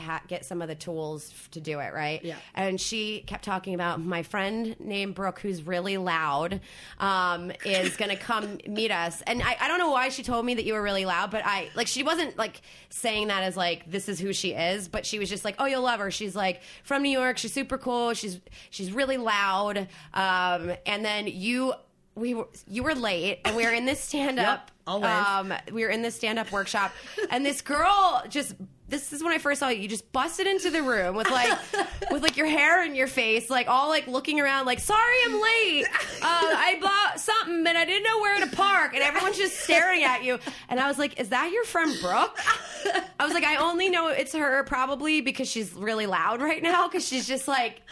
ha- get some of the tools to do it, right? Yeah. And she kept talking about my friend named Brooke, who's really loud, um, is going to come meet us. And I, I don't know why she told me that you were really loud, but I like she wasn't like saying that as like this is who she is, but she was just like, oh, you'll love her. She's like from New York. She's super cool. She's she's really loud. Um, and then you. We were you were late and we were in this stand up Yep, always. um, we were in this stand up workshop, and this girl just. This is when I first saw you. You just busted into the room with like, with like your hair in your face, like all like looking around, like sorry I'm late. Uh, I bought something and I didn't know where to park, and everyone's just staring at you. And I was like, is that your friend Brooke? I was like, I only know it's her probably because she's really loud right now because she's just like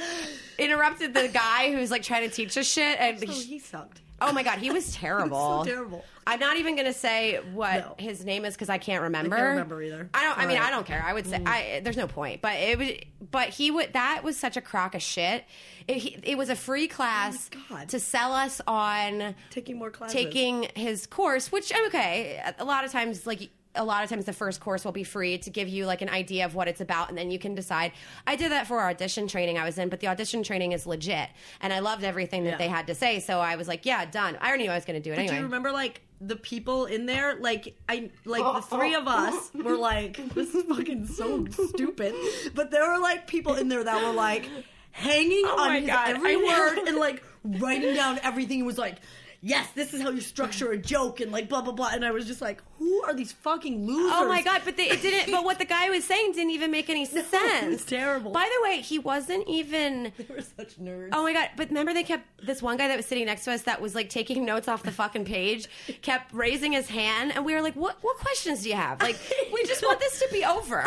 interrupted the guy who's like trying to teach us shit, and Oh, he sucked. Oh my god, he was terrible. So terrible. I'm not even gonna say what No. his name is because I can't remember. remember either. I don't. I All mean, right. I don't care. I would say mm. I, there's no point. But it was. But he would. That was such a crock of shit. It, he, it was a free oh class God. to sell us on Taking more classes. taking his course, which I'm okay. A lot of times, like a lot of times, the first course will be free to give you like an idea of what it's about, and then you can decide. I did that for audition training I was in, but the audition training is legit, and I loved everything that Yeah. they had to say. So I was like, yeah, done. I already knew I was going to do it Do anyway. you remember like the people in there? Like I like the three of us were like this is fucking so stupid. But there were like people in there that were like hanging Oh on his God, every I know. word and like writing down everything. It was like yes, this is how you structure a joke and like blah blah blah. And I was just like, who are these fucking losers? Oh my god! But they, it didn't. But what the guy was saying didn't even make any sense. it was terrible. By the way, he wasn't even. they were such nerds. Oh my god! But remember, they kept this one guy that was sitting next to us that was like taking notes off the fucking page, kept raising his hand, and we were like, "What? What questions do you have? Like, we just want this to be over.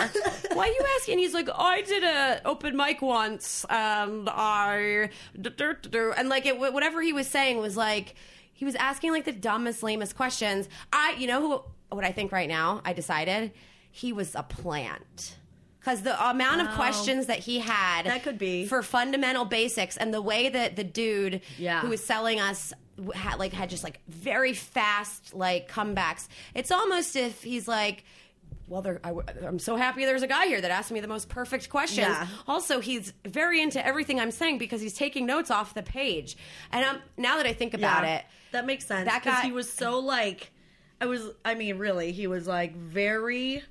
Why are you asking?" He's like, oh, "I did a open mic once, and I and like it, whatever he was saying was like." He was asking like the dumbest, lamest questions. I, you know who? What I think right now? I decided he was a plant because the amount of Wow. questions that he had That could be. for fundamental basics and the way that the dude Yeah. who was selling us had like had just like very fast like comebacks. It's almost if he's like. Well, there, I, am so happy there's a guy here that asked me the most perfect questions. Yeah. Also, he's very into everything I'm saying because he's taking notes off the page. And I'm, now that I think about Yeah, it, That makes sense. That because guy- he was so like, I was. I mean, really, he was like very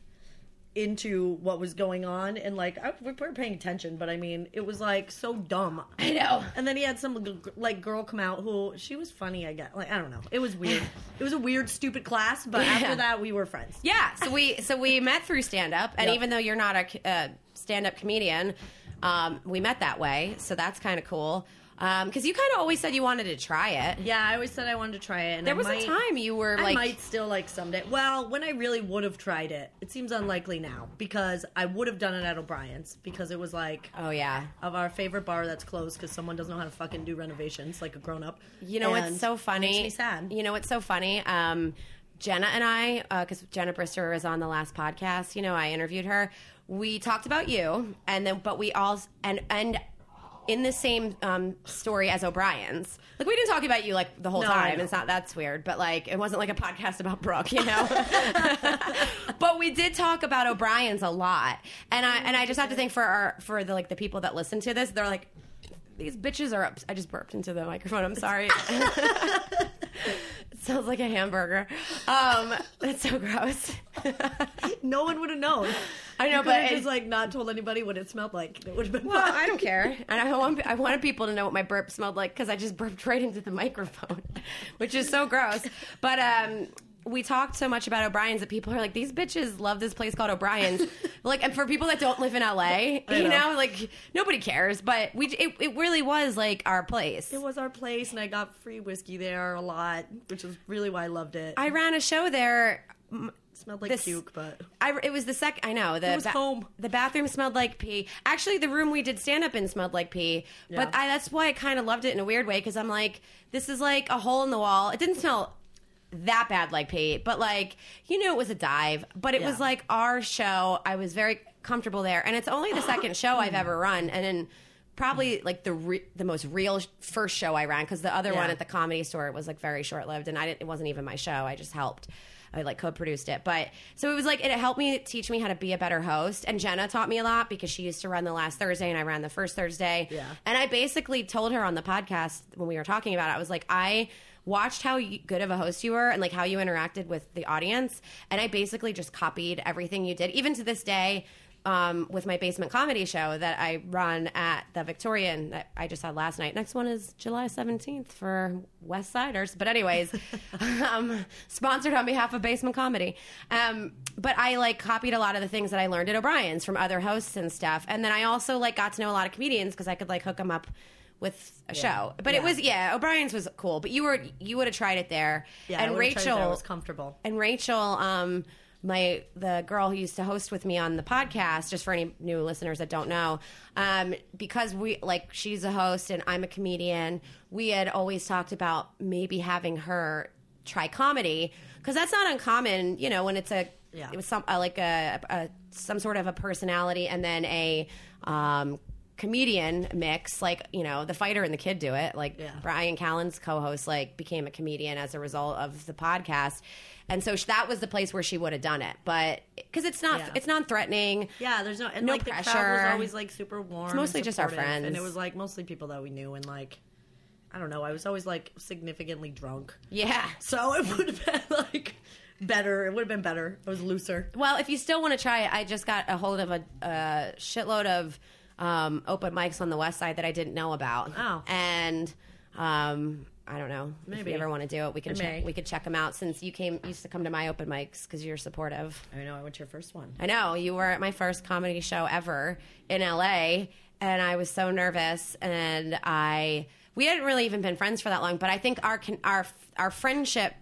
into what was going on, and like I, we were paying attention, but I mean, it was like so dumb. I know. And then he had some like girl come out who she was funny. I guess like I don't know. It was weird. it was a weird, stupid class. But Yeah. after that, we were friends. Yeah, so we so we met through stand up, and Yep. even though you're not a uh, stand up comedian, um, we met that way. So that's kind of cool. Because you kind of always said you wanted to try it. Yeah, I always said I wanted to try it. And There I was might- a time you were like, I might still like someday. Well, when I really would have tried it, it seems unlikely now because I would have done it at O'Brien's because it was like oh yeah. of our favorite bar that's closed because someone doesn't know how to fucking do renovations like a grown up. You know And what's so funny? Makes me sad. You know what's so funny? Um, Jenna and I, because Jenna Brister was on the last podcast. You know, I interviewed her. We talked about you, and then but we all and and in the same um, story as O'Brien's. Like we didn't talk about you like the whole No, time. It's not that's weird, but like it wasn't like a podcast about Brooke, you know. but we did talk about O'Brien's a lot, and I and I just have to think for our for the like the people that listen to this, they're like. These bitches are up. I just burped into the microphone. I'm sorry. it sounds like a hamburger. Um, that's so gross. No one would have known. I know, but it- just like not told anybody what it smelled like. It would have been Well. I don't care, and I want I wanted people to know what my burp smelled like because I just burped right into the microphone, which is so gross. But um, we talked so much about O'Brien's that people are like, "These bitches love this place called O'Brien's." like, and for people that don't live in LA, you know. like nobody cares. But we, it, it really was like our place. It was our place, and I got free whiskey there a lot, which is really why I loved it. I ran a show there. m- it smelled like this- puke, but I, it was the second. I know the was home. The bathroom smelled like pee. Actually, the room we did stand up in smelled like pee. But I, that's why I kind of loved it in a weird way because I'm like, this is like a hole in the wall. It didn't smell that bad like pee, but like you knew it was a dive. But it was like our show. I was very comfortable there, and it's only the second show I've ever run, and then. Probably like the re- the most real sh- first show I ran because the other Yeah. one at the comedy store was like very short lived and I didn't, it wasn't even my show I just helped I like co-produced it but so it was like it helped me teach me how to be a better host and Jenna taught me a lot because she used to run the last Thursday and I ran the first Thursday Yeah. and I basically told her on the podcast when we were talking about it I was like I watched how you, good of a host you were and like how you interacted with the audience and I basically just copied everything you did even to this day um, with my basement comedy show that I run at the Victorian that I just had last night. Next one is July 17th for West Siders. But anyways, um, sponsored on behalf of Basement Comedy. Um, but I like copied a lot of the things that I learned at O'Brien's from other hosts and stuff. And then I also like got to know a lot of comedians because I could like hook them up with a show. But it was yeah, O'Brien's was cool. But you were you would have tried it there. yeah, and I would've tried it Rachel there. Was comfortable. and Rachel, um, my the girl who used to host with me on the podcast, just for any new listeners that don't know, um, because we like she's a host and I'm a comedian. We had always talked about maybe having her try comedy because that's not uncommon. You know, when it's a Yeah. it was some uh, like a, a some sort of a personality and then a um, comedian mix like you know the fighter and the kid do it like Yeah. Bryan Callen's co-host like became a comedian as a result of the podcast and so that was the place where she would have done it but because it's not Yeah. it's non-threatening Yeah, there's no and No like the crowd pressure. was always like super warm. It's mostly just our friends, and it was like mostly people that we knew and like I don't know. I was always like significantly drunk, yeah so it would have been like better. It would have been better. It was looser. Well, if you still want to try it, I just got a hold of a, a shitload of um, open mics on the west side that I didn't know about. Oh. And Um, I don't know. If Maybe. you ever want to do it, we can check. We could check them out since you came used to come to my open mics because you're supportive. I know. I went to your first one. I know you were at my first comedy show ever in LA, and I was so nervous. And I we hadn't really even been friends for that long, but I think our our our friendship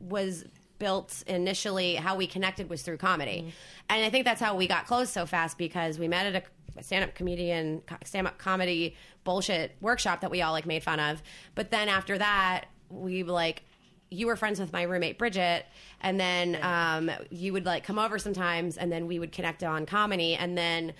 was built initially. How we connected was through comedy, and I think that's how we got close so fast because we met at a stand up comedian stand up comedy bullshit workshop that we all like made fun of. But then after that, we like you were friends with my roommate Bridget, and then um, you would like come over sometimes, and then we would connect on comedy, and then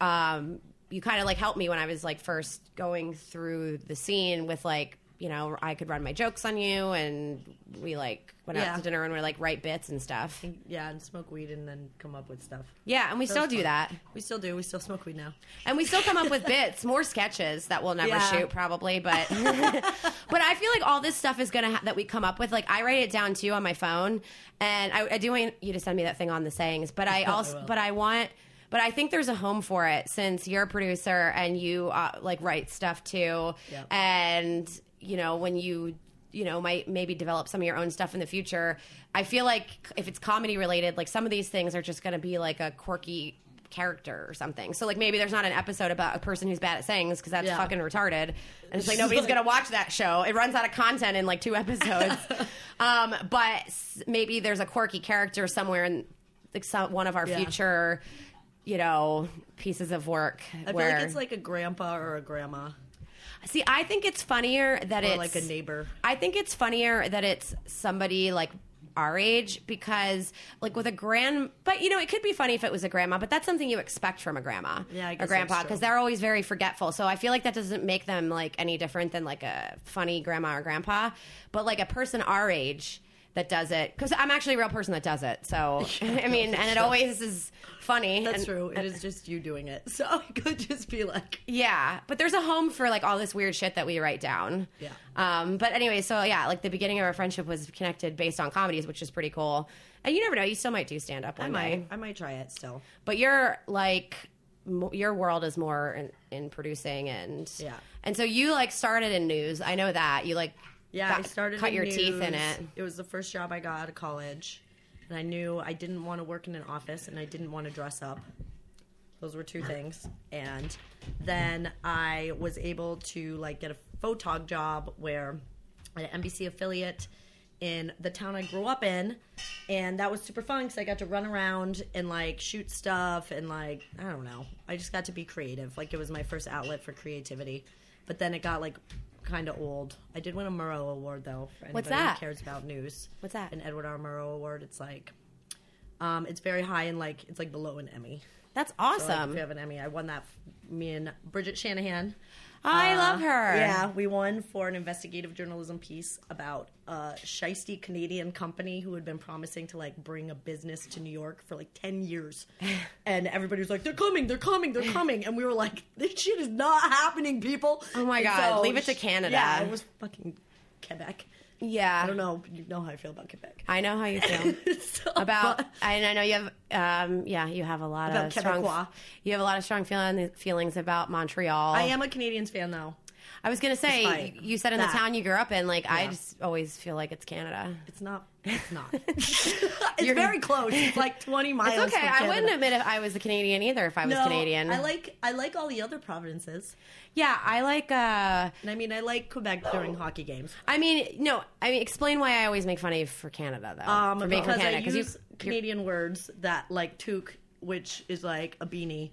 um, you kind of like helped me when I was like first going through the scene with like you know I could run my jokes on you, and we like went Yeah. out to dinner and we like write bits and stuff. Yeah, and smoke weed and then come up with stuff. Yeah, and we still do fun. that, We still do. We still smoke weed now. and we still come up with bits, more sketches that we'll never Yeah. shoot probably, but but I feel like all this stuff is gonna ha- that we come up with. Like I write it down too on my phone, and I, I do want you to send me that thing on the sayings. But I also, will. but I want, but I think there's a home for it since you're a producer and you uh, like write stuff too, Yeah. and you know when you you know might maybe develop some of your own stuff in the future. I feel like if it's comedy related, like some of these things are just going to be like a quirky character or something. So like maybe there's not an episode about a person who's bad at sayings because that's Yeah. fucking retarded. And it's like nobody's gonna watch that show. It runs out of content in like two episodes. um, but maybe there's a quirky character somewhere in like some, one of our Yeah. future, you know, pieces of work. I where feel like it's like a grandpa or a grandma see, I think it's funnier that or it's like a neighbor. I think it's funnier that it's somebody like our age because like with a grand but you know it could be funny if it was a grandma but that's something you expect from a grandma. Yeah, I or guess grandpa because they're always very forgetful. So i feel like that doesn't make them like any different than like a funny grandma or grandpa. But like a person our age that does it because i'm actually a real person that does it so i mean and it always is funny That's and- true. It is just you doing it. So it could just be like yeah, but there's a home for like all this weird shit that we write down. Yeah. Um, but anyway, so yeah, like the beginning of our friendship was connected based on comedies, which is pretty cool. And you never know, you still might do stand up I might day. I might try it still. But you're like your world is more in, in producing and Yeah. And so you like started in news. I know that you like Yeah, got- I started cut in your teeth in it. It was the first job I got out of college, and I knew I didn't want to work in an office, and I didn't want to dress up. Those were two things. And then I was able to like get a photog job where an NBC affiliate in the town I grew up in, and that was super fun because I got to run around and like shoot stuff and like I don't know. I just got to be creative. Like it was my first outlet for creativity. But then it got like kind of old. I did win a Murrow Award though. For What's anybody who that? cares about news? What's that? An Edward R. Murrow Award. It's like, um, it's very high and like it's like below an Emmy. That's So, like, awesome. if you have an Emmy, I won that. Me and Bridget Shanahan. I Uh, love her. Yeah, we won for an investigative journalism piece about a shisty Canadian company who had been promising to like bring a business to New York for like ten years, and everybody was like, "They're coming, they're coming, they're coming," and we were like, "This shit is not happening, people." Oh my And God, leave it to Canada. Yeah, it was fucking Quebec. Yeah. I don't know. You know how I feel about Quebec. I know how you feel. So, about but- and I know you have um yeah you have a lot of strong Quebecois. you have a lot of strong feeling, feelings about Montreal. I am a Canadians fan though. I was gonna say Despite you said in that. the town you grew up in like I Yeah. just always feel like it's Canada. It's not. It's not. it's very close. It's like twenty miles. It's okay. from I Canada. wouldn't admit if I was a Canadian either if I was No, Canadian. I like I like all the other provinces. yeah, I like uh And I mean, I like Quebec during hockey games. I mean no, I mean explain why I always make fun of you for Canada though. Um, for being from because I Canada use you Canadian words that like toque, which is like a beanie,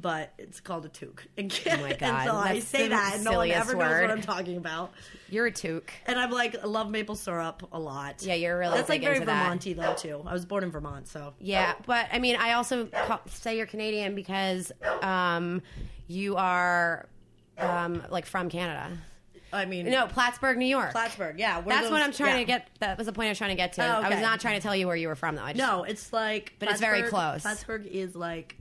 but it's called a toque. And, Oh my God, and so I say that, and no one ever knows what I'm talking about. you're a toque. And I'm like, I love maple syrup a lot. Yeah, you're really That's like very into that. Though too. I was born in Vermont, so Yeah, but I mean, I also call, say you're Canadian because um, you are um, like from Canada. I mean, No, Plattsburgh, New York. Plattsburgh. Yeah, That's those- what I'm trying to get. That was the point I was trying to get to. Oh, I was not trying to tell you where you were from, though. I just, No, it's like, But it's very close. Plattsburgh is like,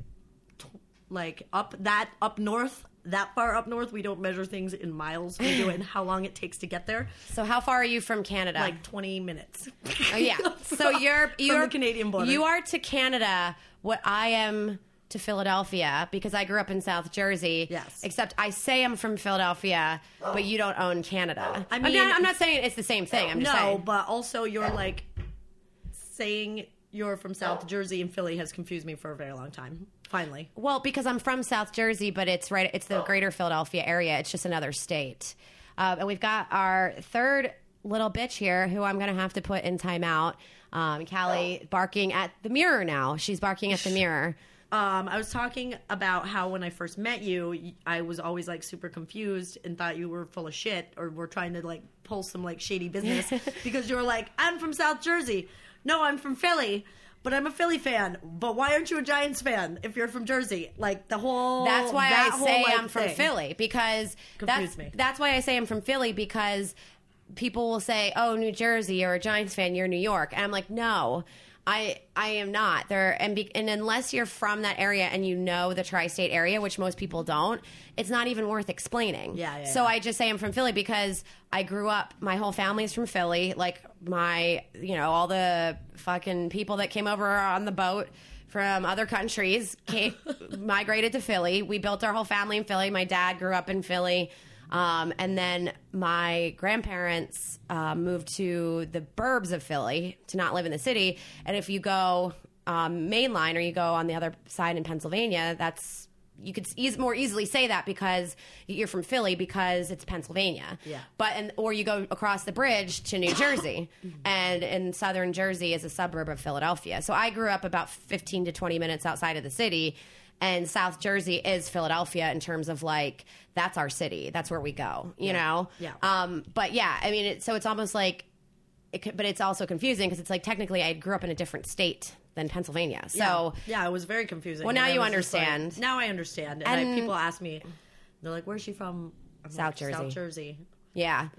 like up that up north, that far up north. We don't measure things in miles. We do it in how long it takes to get there. So how far are you from Canada? Like twenty minutes. oh yeah. So you're you're Canadian border. You are to Canada what I am to Philadelphia because I grew up in South Jersey. Yes. Except I say I'm from Philadelphia, but you don't own Canada. I I'm mean- not, I'm not saying it's the same thing. I'm just no, saying. but also you're like saying you're from South Jersey and Philly has confused me for a very long time. Finally. Well, because I'm from South Jersey, but it's right. It's the greater Philadelphia area. It's just another state. Uh, and we've got our third little bitch here, who I'm going to have to put in timeout. Um, Callie barking at the mirror now. She's barking at the mirror. Um, I was talking about how when I first met you, I was always like super confused and thought you were full of shit or were trying to like pull some like shady business because you were like, I'm from South Jersey. No, I'm from Philly, but I'm a Philly fan. But why aren't you a Giants fan if you're from Jersey? Like the whole. That's why that I say like, I'm from thing. Philly because that's me. that's why I say I'm from Philly because people will say, "Oh, New Jersey, you're a Giants fan, you're New York," and I'm like, "No." I I am not there, and be, and unless you're from that area and you know the tri-state area, which most people don't, it's not even worth explaining. Yeah, yeah, so yeah. I just say I'm from Philly because I grew up. My whole family's from Philly. Like my, you know, all the fucking people that came over on the boat from other countries came, migrated to Philly. We built our whole family in Philly. My dad grew up in Philly. Um, and then my grandparents uh, moved to the burbs of Philly to not live in the city. And if you go um, mainline or you go on the other side in Pennsylvania, that's you could more easily say that because you're from Philly because it's Pennsylvania. Yeah. But and or you go across the bridge to New Jersey, and in southern Jersey is a suburb of Philadelphia. So I grew up about 15 to 20 minutes outside of the city, and South Jersey is Philadelphia in terms of like that's our city. That's where we go. You know. Yeah. Um. But yeah, I mean, it, so it's almost like, it, but it's also confusing because it's like technically I grew up in a different state than Pennsylvania. So. yeah, it was very confusing. Well, now you just like- understand. now I understand. And, And- I, people ask me, they're like, "Where's she from?" I'm South like, Jersey. South Jersey. Yeah.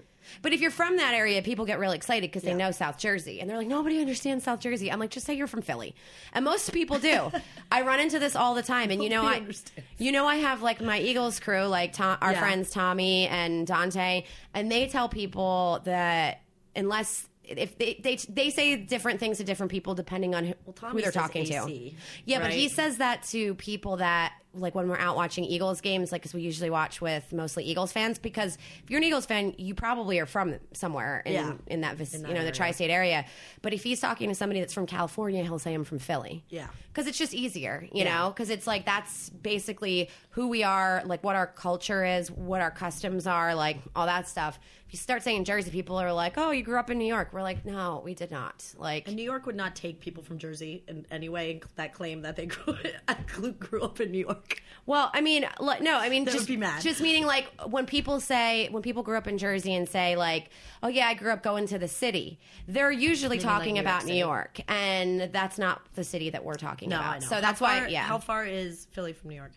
But if you're from that area, people get really excited because they Yeah. know South Jersey. And they're like, nobody understands South Jersey. I'm like, just say you're from Philly. And most people do. I run into this all the time. And you know, I, understands. you know, I have like my Eagles crew, like Tom, our Yeah. friends Tommy and Dante, and they tell people that unless if they, they they say different things to different people depending on who, who they're talking to. AC, Yeah, but he says that to people that like when we're out watching Eagles games, like because we usually watch with mostly Eagles fans. Because if you're an Eagles fan, you probably are from somewhere in Yeah. in that, In that you know the tri-state area. But if he's talking to somebody that's from California, he'll say I'm from Philly. Yeah. because it's just easier, you Yeah. know. Because it's like that's basically who we are, like what our culture is, what our customs are, like all that stuff. If you start saying Jersey, people are like, "Oh, you grew up in New York." We're like, "No, we did not." Like, And New York would not take people from Jersey in any way that claim that they grew- grew up in New York. Well, I mean, like, no, I mean, would just be mad. just meaning like when people say when people grew up in Jersey and say like, "Oh yeah, I grew up going to the city," they're usually like, talking New York about New City. York, and that's not the city that we're talking No, about. I know. So that's how far, why, yeah, How far is Philly from New York?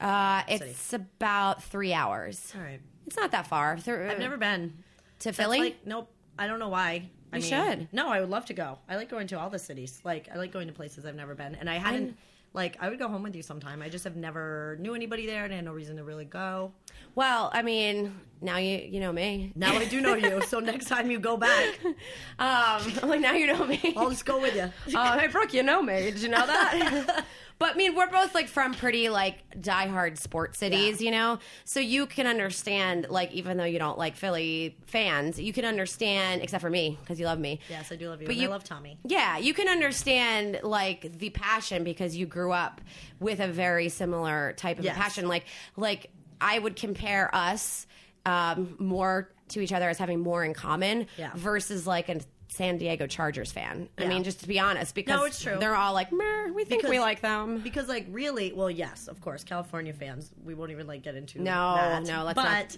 uh, it's about three hours. All right. It's not that far. Through, I've never been. to That's Philly. Like, nope. I don't know why. I You should. No, I would love to go. I like going to all the cities. Like, I like going to places I've never been. And I hadn't, like, I would go home with you sometime. I just have never knew anybody there and I had no reason to really go. well, I mean, now you you know me. Now I do know you. So next time you go back, Um, like now you know me. I'll just go with you. Uh, hey Brooke, you know me. Did you know that? But I mean, we're both like from pretty like diehard sports cities, Yeah. you know. So you can understand, like, even though you don't like Philly fans, you can understand, except for me because you love me. Yes, I do love you. But you- I love Tommy. Yeah, you can understand like the passion because you grew up with a very similar type of Yes. passion. Like, like I would compare us um, more to each other as having more in common Yeah. versus like a San Diego Chargers fan. I mean, just to be honest, because No, it's true. they're all like, "Meh, we think we like them. Because, like, really, well, yes, of course, California fans. We won't even like get into No, that. no, let's but, not.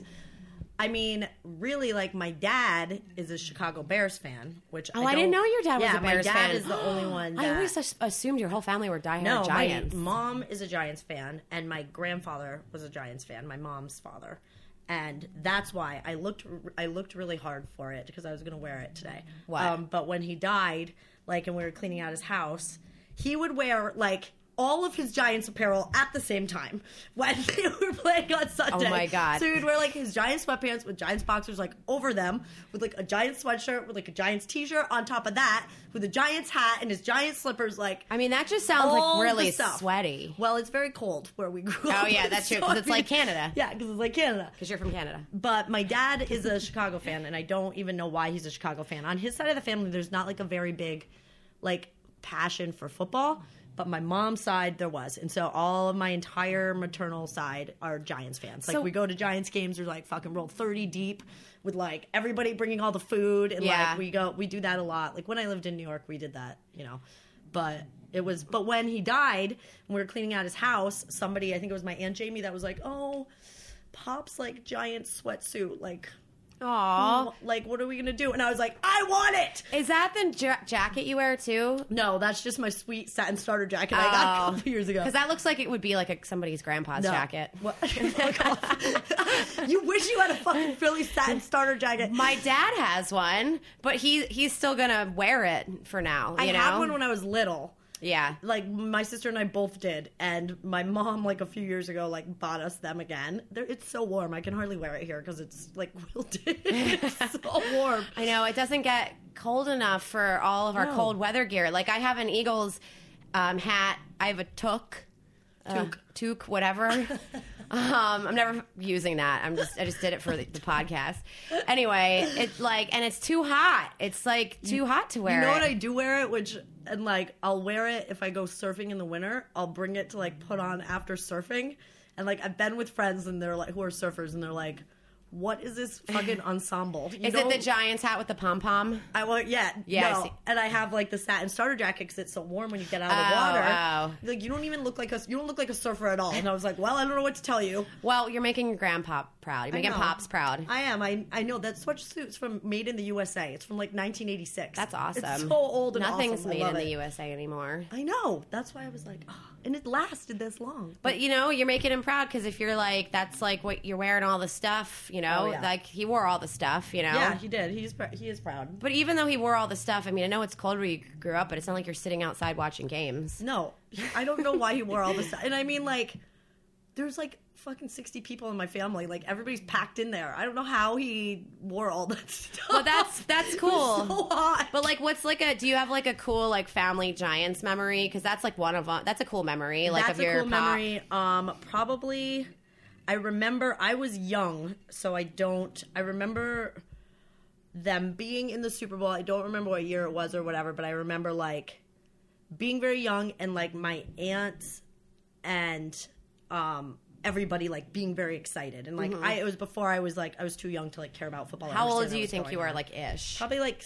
I mean, really, like, my dad is a Chicago Bears fan, which Oh, I didn't don't- know your dad was yeah, a Bears my dad fan. is the only one. That, I always assumed your whole family were diehard no, Giants. my mom is a Giants fan, and my grandfather was a Giants fan. My mom's father, and that's why I looked. I looked really hard for it because I was going to wear it today. What? Um, but when he died, like, and we were cleaning out his house, he would wear like all of his Giants apparel at the same time when they were playing on Sunday. Oh my God. So he would wear like his Giants sweatpants with Giants boxers like over them, with like a Giants sweatshirt with like a Giants t-shirt on top of that, with a Giants hat and his Giants slippers. Like I mean, that just sounds like really sweaty. Well, it's very cold where we grew oh, up. Oh, yeah, that's true, 'cause it's like Canada. Yeah, because it's like Canada. Because you're from Canada. But my dad is a Chicago fan, and I don't even know why he's a Chicago fan. On his side of the family, there's not like a very big, like, passion for football. But my mom's side, there was, and so all of my entire maternal side are Giants fans. Like So- we go to Giants games, we're like fucking roll thirty deep with like everybody bringing all the food, and Yeah. like we go, we do that a lot. Like when I lived in New York, we did that, you know. But it was, but when he died, and we were cleaning out his house, somebody, I think it was my aunt Jamie, that was like, oh. Pop's like giant sweatsuit, like Aw. like what are we gonna do? And I was like, I want it. Is that the ja- jacket you wear too? No, that's just my sweet satin starter jacket I got a oh. couple years ago. Because that looks like it would be like a, somebody's grandpa's No. jacket. What? Fuck off. you wish you had a fucking Philly satin starter jacket. My dad has one, but he he's still gonna wear it for now. You I know? had one when I was little. Yeah. Like my sister and I both did, and my mom like a few years ago like bought us them again. They're, it's so warm, I can hardly wear it here because it's like wilted. it's so warm. I know it doesn't get cold enough for all of our No. cold weather gear. Like I have an Eagles um, hat. I have a toque, uh, Toque. toque, whatever. um, I'm never using that. I'm just I just did it for the, the podcast. Anyway, it's like and it's too hot. It's like too hot to wear. You know it. what I do wear it, which and like I'll wear it if I go surfing in the winter. I'll bring it to like put on after surfing, and like I've been with friends and they're like who are surfers and they're like, "What is this fucking ensemble?" You Is it the Giants hat with the pom pom? I want yeah Yeah, no. see. and I have like the satin starter jacket because it's so warm when you get out of the Oh, water. Like you don't even look like a you don't look like a surfer at all. And I was like, well, I don't know what to tell you. Well, you're making your grandpa proud. You're making pops proud. I am. I I know that sweatsuit's from made in the USA. It's from like 1986. That's awesome. It's so old and Nothing's awesome. I made in the. USA anymore. I know. That's why I was like, oh, and it lasted this long. But you know, you're making him proud because if you're like, that's like what you're wearing all the stuff. You know, Oh, yeah. like he wore all the stuff. You know. yeah, he did. He's pr- he is proud. But even though he wore all the stuff, I mean, I know it's cold where you grew up, but it's not like you're sitting outside watching games. No, I don't know why he wore all the stuff. And I mean, like, there's like fucking 60 people in my family. Like, everybody's packed in there. I don't know how he wore all that stuff. But that's that's cool. so hot. But like, what's like a? Do you have like a cool like family Giants memory? Because that's like one of them. That's a cool memory. Like That's of a your cool pop. memory. Um, probably, I remember I was young, so I don't. I remember them being in the Super Bowl. I don't remember what year it was or whatever, but I remember like being very young and like my aunts and um everybody like being very excited and like I it was before I was like I was too young to like care about football. Mm-hmm. How old do you think you were? on. Like ish. probably like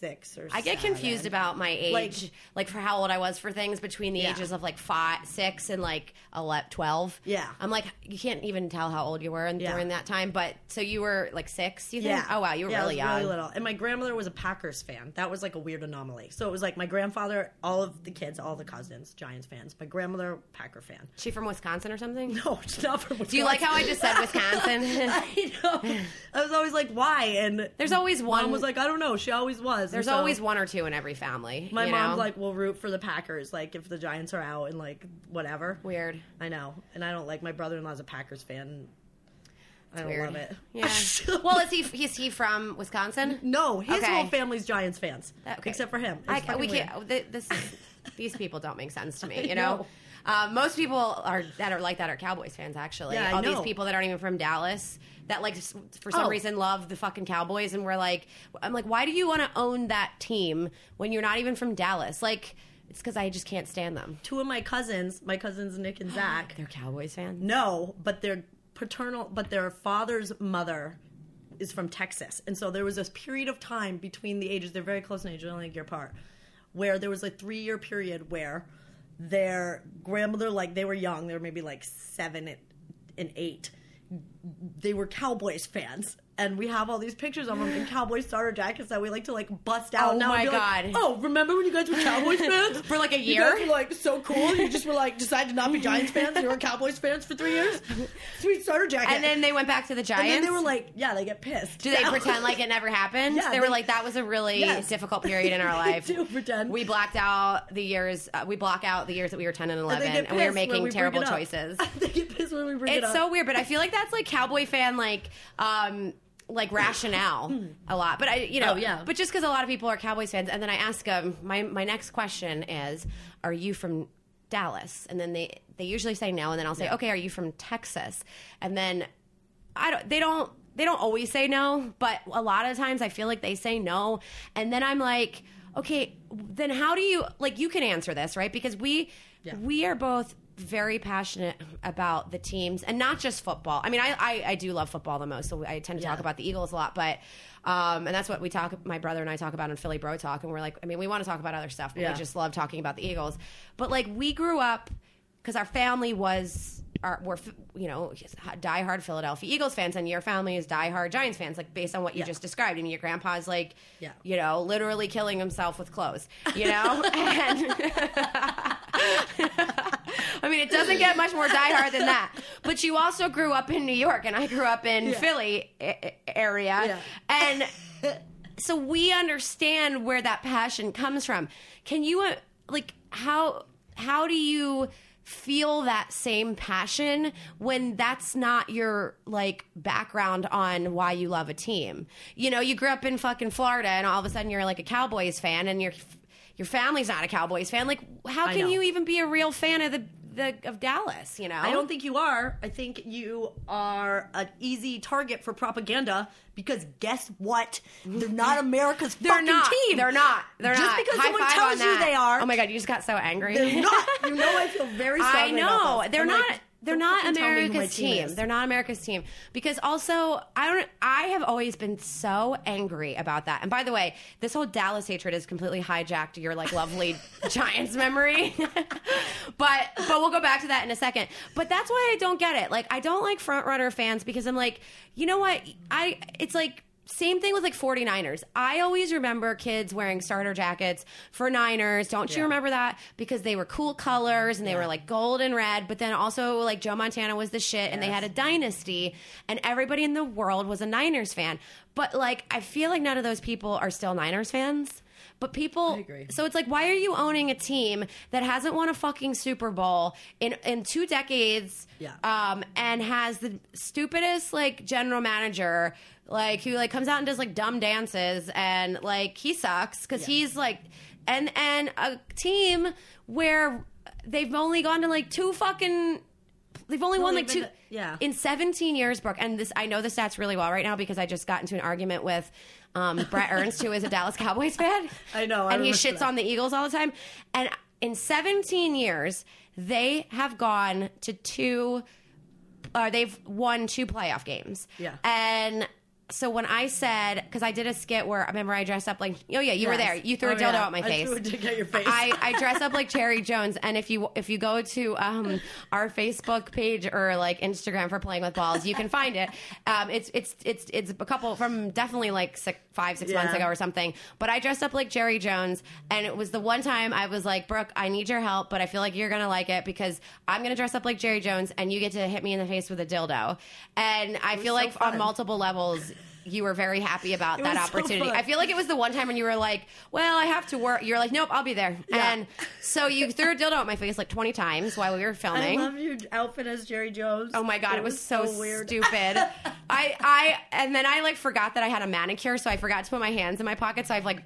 six or. I get confused about my age, like, Like- for how old I was for things between the Yeah. ages of like five, six, and like 11, 12. Yeah. I'm like, you can't even tell how old you were in, Yeah. during that time. But so you were like six, you think? Yeah. Oh, wow. You were Yeah, I really was young. Really little. And my grandmother was a Packers fan. That was like a weird anomaly. So it was like my grandfather, all of the kids, all the cousins, Giants fans. My grandmother, Packer fan. she from Wisconsin or something? No, she's not from Wisconsin. Do you like how I just said Wisconsin? I know. I was always like, why? And There's always one. mom was like, I don't know. She always was. There's so always one or two in every family. My you mom's know? like, we'll root for the Packers, like if the Giants are out and like whatever. weird. I know, and I don't like. My brother-in-law's a Packers fan. I don't Weird. love it. Yeah. well, is he? Is he from Wisconsin? no, his Okay. whole family's Giants fans, Okay. except for him. It's I, we can't. th- This these people don't make sense to me. You know, know. Uh, most people are that are like that are Cowboys fans. Actually, Yeah, all these people that aren't even from Dallas that like for some Oh. reason love the fucking Cowboys, and we're like, I'm like, why do you want to own that team when you're not even from Dallas? Like, it's because I just can't stand them. Two of my cousins, my cousins Nick and Zach, They're Cowboys fans. no, but their paternal, but their father's mother is from Texas, and so there was this period of time between the ages. They're very close in age, only a year apart, where there was a three-year period where their grandmother, like they were young, they were maybe like seven and eight. They were Cowboys fans, and we have all these pictures of them in cowboy starter jackets that we like to like bust out. Oh now my and be like, God. oh, remember when you guys were Cowboys fans For like a year? You guys were like so cool. You just were like decided to not be Giants fans. You were Cowboys fans for three years. Sweet starter jacket. And then they went back to the Giants. And then they were like, yeah, they get pissed. Do they pretend like it never happened? Yeah, they were like that was a really Yes. difficult period in our They life. do pretend. We blacked out the years. Uh, we block out the years that we were ten and And eleven, they and, we were making we terrible it choices. they get pissed when we bring it up. It's so weird, but I feel like that's like cowboy fan like um like rationale hmm. a lot. But I you know Oh, yeah. But just because a lot of people are Cowboys fans, and then I ask them my my next question is, are you from Dallas? And then they they usually say no, and then I'll say, okay, are you from Texas? And then I don't. They don't. They don't always say no, but a lot of times I feel like they say no, and then I'm like, okay, then how do you like? You can answer this, right? Because we Yeah. we are both very passionate about the teams and not just football. I mean, I I, I do love football the most, so I tend to talk about the Eagles a lot, but. Um, and that's what we talk. My brother and I talk about in Philly Bro Talk, and we're like, I mean, we want to talk about other stuff, but Yeah. we just love talking about the Eagles. But like, we grew up because our family was our we're you know diehard Philadelphia Eagles fans, and your family is diehard Giants fans. Like based on what you Yeah. just described, I mean, your grandpa's like, Yeah. you know, literally killing himself with clothes, you know. and mean, it doesn't get much more diehard than that. But you also grew up in New York, and I grew up in Yeah. Philly area, Yeah. and so we understand where that passion comes from. Can you uh, like how how do you feel that same passion when that's not your like background on why you love a team? You know, you grew up in fucking Florida and all of a sudden you're like a Cowboys fan and your your family's not a Cowboys fan. Like how can you even be a real fan of the the of Dallas, you know? I don't think you are. I think you are an easy target for propaganda because guess what? They're not America's they're fucking not. team. They're not. They're Just not. because High someone tells you they are. Oh my god, you just got so angry. They're not. You know, I feel very I know they're I'm not. like, they're not fucking tell me who my America's team. is. They're not America's team because also I don't. I have always been so angry about that. And by the way, this whole Dallas hatred has completely hijacked your like lovely Giants memory. but but we'll go back to that in a second. But that's why I don't get it. Like I don't like front runner fans because I'm like, you know what? I it's like same thing with like 49ers. I always remember kids wearing starter jackets for Niners. Don't you remember that? Because they were cool colors and they were like gold and red, but then also like Joe Montana was the shit and they had a dynasty and everybody in the world was a Niners fan. But like I feel like none of those people are still Niners fans. But people, so it's like, why are you owning a team that hasn't won a fucking Super Bowl in in two decades? Yeah. Um, and has the stupidest like general manager, like who like comes out and does like dumb dances, and like he sucks because he's like, and and a team where they've only gone to like two fucking. They've only won like two the- yeah. in 17 years, Brooke. And this, I know the stats really well right now because I just got into an argument with um, Brett Ernst, who is a Dallas Cowboys fan. I know, I and he shits that. on the Eagles all the time. And in 17 years, they have gone to two. Uh, they've won two playoff games. Yeah. And so when I said, because I did a skit where I remember I dressed up like, oh yeah, you were there. You threw Oh, a dildo yeah. at my I face. threw a your face. I, I dress up like Jerry Jones, and if you if you go to um, our Facebook page or like Instagram for playing with balls, you can find it. Um, it's it's it's it's a couple from definitely like six, five six months ago or something. But I dressed up like Jerry Jones, and it was the one time I was like, Brooke, I need your help, but I feel like you're gonna like it because I'm gonna dress up like Jerry Jones, and you get to hit me in the face with a dildo. And I feel so like on multiple levels. You were very happy about It that was so opportunity. I feel like it was the one time when you were like, "Well, I have to work." You're like, "Nope, I'll be there." Yeah. And so you threw a dildo at my face like 20 times while we were I filming. love your outfit as Jerry Jones. Oh my god, it, was, so, weird. stupid. I I and then I like forgot that I had a manicure, so I forgot to put my hands in my pockets. So I have like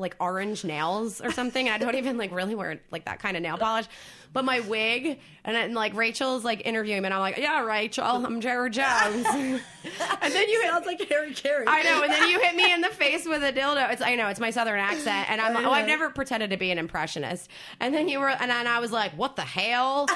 like orange nails or something. I don't even like really wear like that kind of nail polish. But my wig and then like Rachel's like interviewing me, and I'm like, yeah, Rachel, I'm Jerry Jones. and then you Sounds like Harry Carey. I know, and then you hit me in the face with a dildo. It's I know it's my southern accent, and I'm oh I've never pretended to be an impressionist. And then you were, and then I was like, what the hell?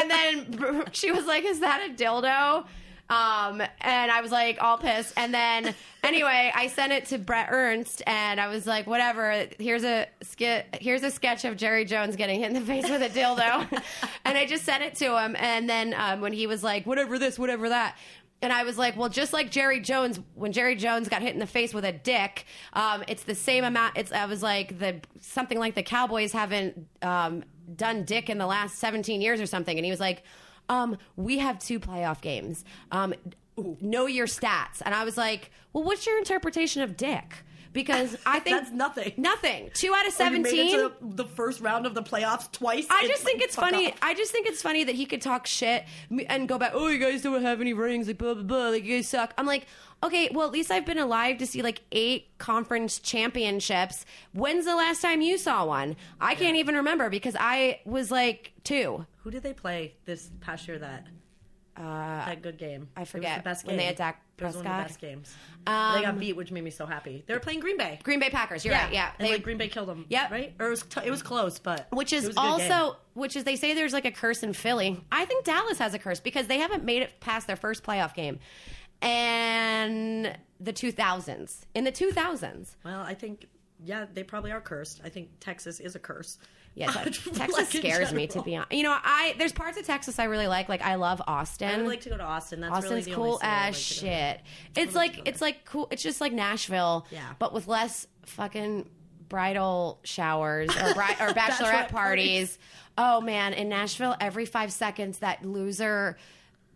and then she was like, is that a dildo? Um, and I was like all pissed. And then anyway, I sent it to Brett Ernst, and I was like, whatever. Here's a skit. Here's a sketch of Jerry Jones getting hit in the face with a dildo, and I just sent it to him. And then um, when he was like, whatever this, whatever that. And I was like, well, just like Jerry Jones, when Jerry Jones got hit in the face with a dick, um, it's the same amount. It's I was like the something like the Cowboys haven't um, done dick in the last 17 years or something. And he was like, um, we have two playoff games. Um, know your stats. And I was like, well, what's your interpretation of dick? Because I think That's nothing. Nothing. Two out of Oh, you made it 17. to the, the first round of the playoffs twice. I just think like, it's funny. off. I just think it's funny that he could talk shit and go back. Oh, you guys don't have any rings. Like blah blah blah. Like you guys suck. I'm like, okay, well at least I've been alive to see like eight conference championships. When's the last time you saw one? I can't even remember because I was like two. Who did they play this past year? That Uh, that good game. I It was forget. the best When game. they attacked Was one of the best games. they got Um, beat, which made me so happy. They were playing Green Bay. Green Bay Packers. You're right. Yeah, and They- like Green Bay killed them. Yep. right. Or it was t- it was close, but which is was a good game. also which is they say there's like a curse in Philly. I think Dallas has a curse because they haven't made it past their first playoff game. And the 2000s. In the 2000s. Well, I think yeah, they probably are cursed. I think Texas is a curse. Yeah, Like, Texas in scares me to be honest. You know, I there's parts of Texas I really like. Like I love Austin. I would like to go to Austin. That's Austin's really the cool only city I'd as like to go to. shit. It's like it's like cool. It's just like Nashville, Yeah. but with less fucking bridal showers or bri- or bachelorette Bachelorette parties. Oh man, in Nashville, every five seconds that loser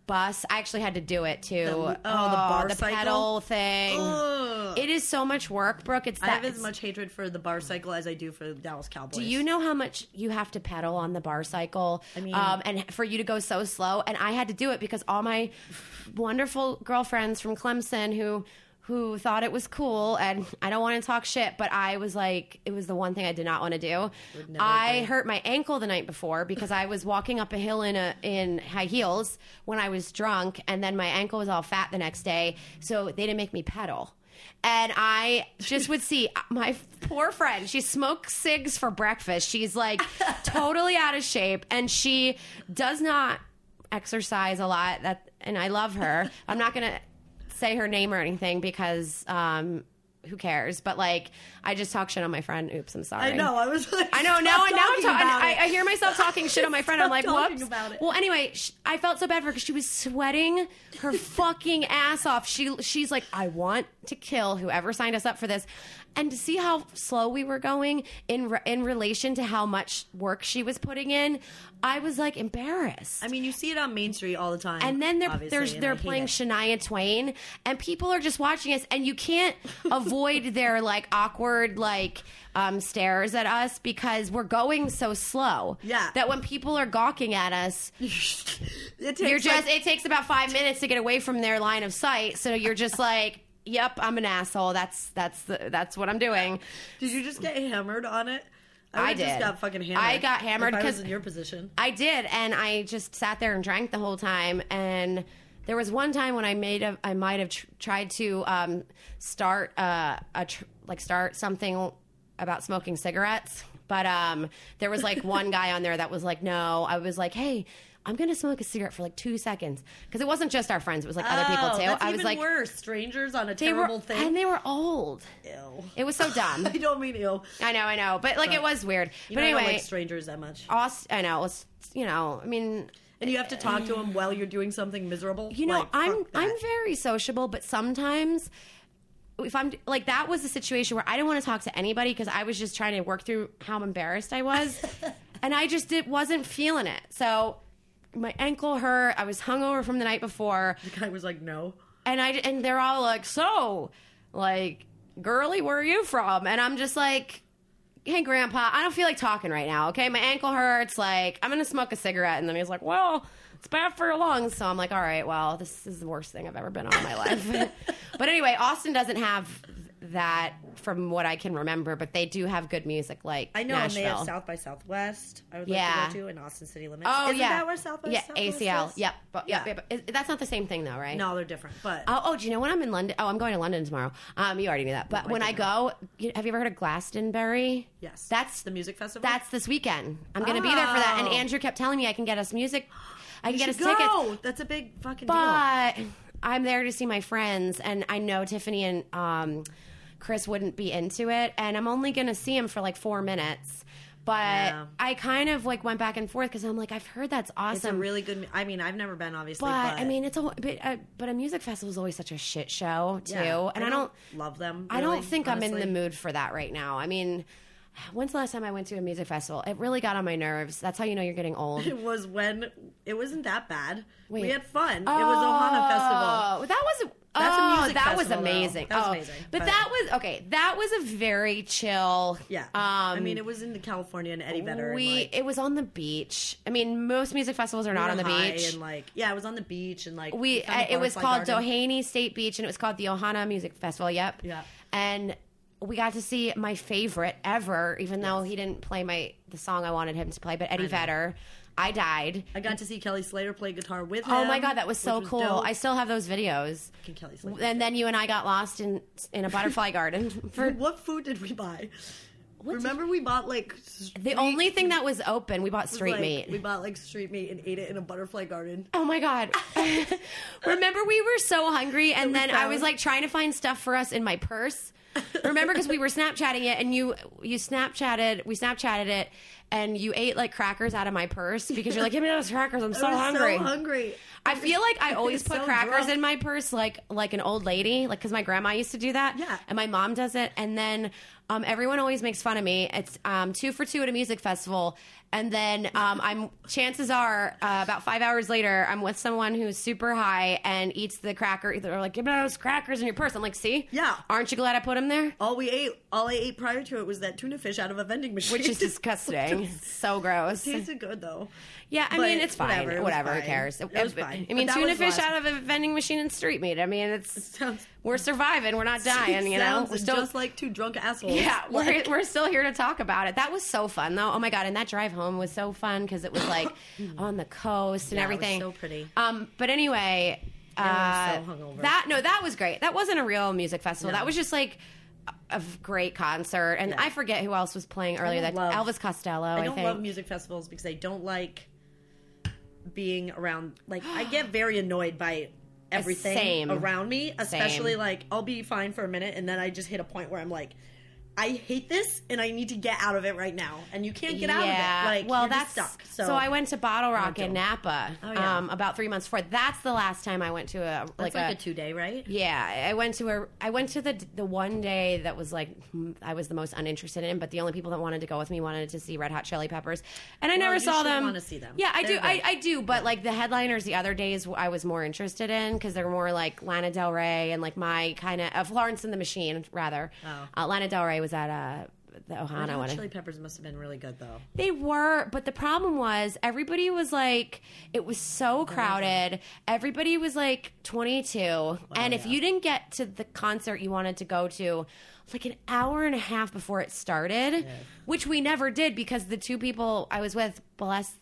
bus. I actually had to do it too. oh, the bar the cycle? pedal thing. Ugh. It is so much work, Brooke. It's I have as much hatred for the bar cycle as I do for the Dallas Cowboys. do you know how much you have to pedal on the bar cycle? I mean- um, and for you to go so slow, and I had to do it because all my wonderful girlfriends from Clemson who who thought it was cool, and I don't want to talk shit, but I was like, it was the one thing I did not want to do. I agree. hurt my ankle the night before because I was walking up a hill in a in high heels when I was drunk, and then my ankle was all fat the next day, so they didn't make me pedal. And I just would see uh, my poor friend. She smokes cigs for breakfast. She's like totally out of shape, and she does not exercise a lot. That and I love her. I'm not gonna say her name or anything because um, who cares? But like, I just talk shit on my friend. Oops, I'm sorry. I know. I was. Like, I know now. Now I'm talking. I. I hear myself talking shit on my friend. I'm like, whoops. about it. Well, anyway, sh- I felt so bad for her because she was sweating her fucking ass off. She she's like, I want to kill whoever signed us up for this, and to see how slow we were going in re- in relation to how much work she was putting in, I was like embarrassed. I mean, you see it on Main Street all the time. And then they're and they're playing it. Shania Twain, and people are just watching us, and you can't avoid their like awkward like um, stares at us because we're going so slow. Yeah. that when people are gawking at us, It takes you're just like- it takes about five minutes to get away from their line of sight. So you're just like, "Yep, I'm an asshole. That's that's the, that's what I'm doing." Did you just get hammered on it? I Just did. got fucking hammered. I got hammered because I in your position. I did, and I just sat there and drank the whole time. And there was one time when I made a, I might have tr- tried to um, start uh, a tr- like start something about smoking cigarettes, but um, there was like one guy on there that was like, "No," I was like, "Hey." I'm gonna smoke a cigarette for like two seconds because it wasn't just our friends; it was like other people Oh, too. That's I was even like, worse. Strangers on a they terrible were, thing. and they were old. Ew. It was so dumb. I don't mean ill. I know, I know, but like it was weird. You but know, I anyway, don't like strangers that much. Aust- I know, it's, you know, I mean, And you have to talk to them while you're doing something miserable. You know, Like, I'm that. I'm very sociable, but sometimes if I'm like that was a situation where I didn't want to talk to anybody because I was just trying to work through how embarrassed I was, and I just it wasn't feeling it. So my ankle hurt. I was hungover from the night before, The guy was like, no. and I and they're all like, "So, like, girly, where are you from?" And I'm just like. Hey, Grandpa, I don't feel like talking right now. Okay, my ankle hurts. Like, I'm gonna smoke a cigarette, and then he's like, "Well, it's bad for your lungs." So I'm like, "All right, well, this is the worst thing I've ever been on in my life." but anyway, Austin doesn't have that from what I can remember, but they do have good music, like I know, and Nashville. they have South by Southwest. I would Yeah. like to go to in Austin City Limits. Oh Isn't yeah, that where South by yeah, Southwest ACL. is? Yep, but, yeah, but is- that's not the same thing though, right? No, they're different. But Oh, oh, do you know when I'm in London? Oh, I'm going to London tomorrow. Um, you already knew that. But I when I did go, you, have you ever heard of Glastonbury? yes, That's the music festival. that's this weekend. I'm going to be there for that. And Oh. Andrew kept telling me I can get us music. I can get us should tickets. go. That's a big fucking deal. But I'm there to see my friends, and I know Tiffany and um, Chris wouldn't be into it, and I'm only going to see him for like four minutes. But Yeah. I kind of like went back and forth because I'm like, I've heard that's awesome. It's a really good. I mean, I've never been, obviously, but, but, I mean, it's a but, uh, but a music festival is always such a shit show too, yeah, and I don't, love them. I don't think I'm in the mood for that right now. I mean, when's the last time I went to a music festival? It really got on my nerves. That's how you know you're getting old. It was when it wasn't that bad. Wait. We had fun. It was Ohana Festival. Oh, that was. That's oh, that was festival, though. amazing. That was oh, amazing, But, but- that was okay. That was a very chill. Yeah, Um, I mean, it was in California and Eddie Vedder. and, like, it was on the beach. I mean, most music festivals are not on the beach. and like yeah, it was on the beach and like we uh, it was called garden. Doheny State Beach and it was called the Ohana Music Festival. Yep. Yeah. And we got to see my favorite ever, even though he didn't play my the song I wanted him to play. But Eddie Vedder, I died. I got to see Kelly Slater play guitar with him. Oh my god, that was so which cool! dope. I still have those videos. Fucking Kelly Slater. And then you and I got lost in in a butterfly garden for what food did we buy? What Remember we bought like the only thing that was open. We bought street like, meat. We bought like street meat and ate it in a butterfly garden. Oh my god! Remember, we were so hungry, and we then I was like trying to find stuff for us in my purse. Remember, because we were Snapchatting it, and you you Snapchatted, we Snapchatted it, and you ate like crackers out of my purse because you're like, give me those crackers. I'm so hungry. So hungry. I feel like I always put so crackers drunk. in my purse, like like an old lady, like because my grandma used to do that. Yeah. and my mom does it, and then um, everyone always makes fun of me. It's um, two for two at a music festival, and then um, I'm chances are uh, about five hours later, I'm with someone who's super high and eats the cracker. They're like, "Give me those crackers in your purse." I'm like, "See, Yeah. aren't you glad I put them there?" All we ate, all I ate prior to it was that tuna fish out of a vending machine, Which is disgusting. so gross. tasted good though. Yeah, I But mean it's fine. whatever, Whatever, it who cares? It was fine. I mean, tuna fish out of a vending machine and street meat. I mean, it's Sounds- we're surviving. We're not dying. You know, we're still just like two drunk assholes. yeah. We're we're still here to talk about it. That was so fun though. Oh my god! And that drive home was so fun because it was like on the coast and Yeah, it was everything. so pretty. Um, but anyway, uh, so hungover. that no, that was great. That wasn't a real music festival. No. That was just like. A great concert, and Yeah. I forget who else was playing earlier. That love- Elvis Costello. I, I don't think. love music festivals because I don't like being around. Like, I get very annoyed by everything Same. around me, especially Same. like I'll be fine for a minute and then I just hit a point where I'm like. I hate this, and I need to get out of it right now. And you can't get out of it. Like, well, you're that's stuck. So, So, I went to BottleRock in Napa Oh, yeah. um, about three months before. That's the last time I went to a like, like, a, a two day, right? yeah. I went to a I went to the the one day that was like I was the most uninterested in, but the only people that wanted to go with me wanted to see Red Hot Chili Peppers, and I never you saw them. wanna see them. Yeah, I do. They're I. I do, but like the headliners, the other days I was more interested in because they were more like Lana Del Rey and like my kind of uh, Florence and the Machine rather. Oh. Uh, Lana Del Rey was at uh, the Red Ohana Hot one. Chili Peppers must have been really good, though. They were, but the problem was everybody was like, it was so crowded. Everybody was like 22. and if you didn't get to the concert you wanted to go to, like an hour and a half before it started, which we never did because the two people I was with, bless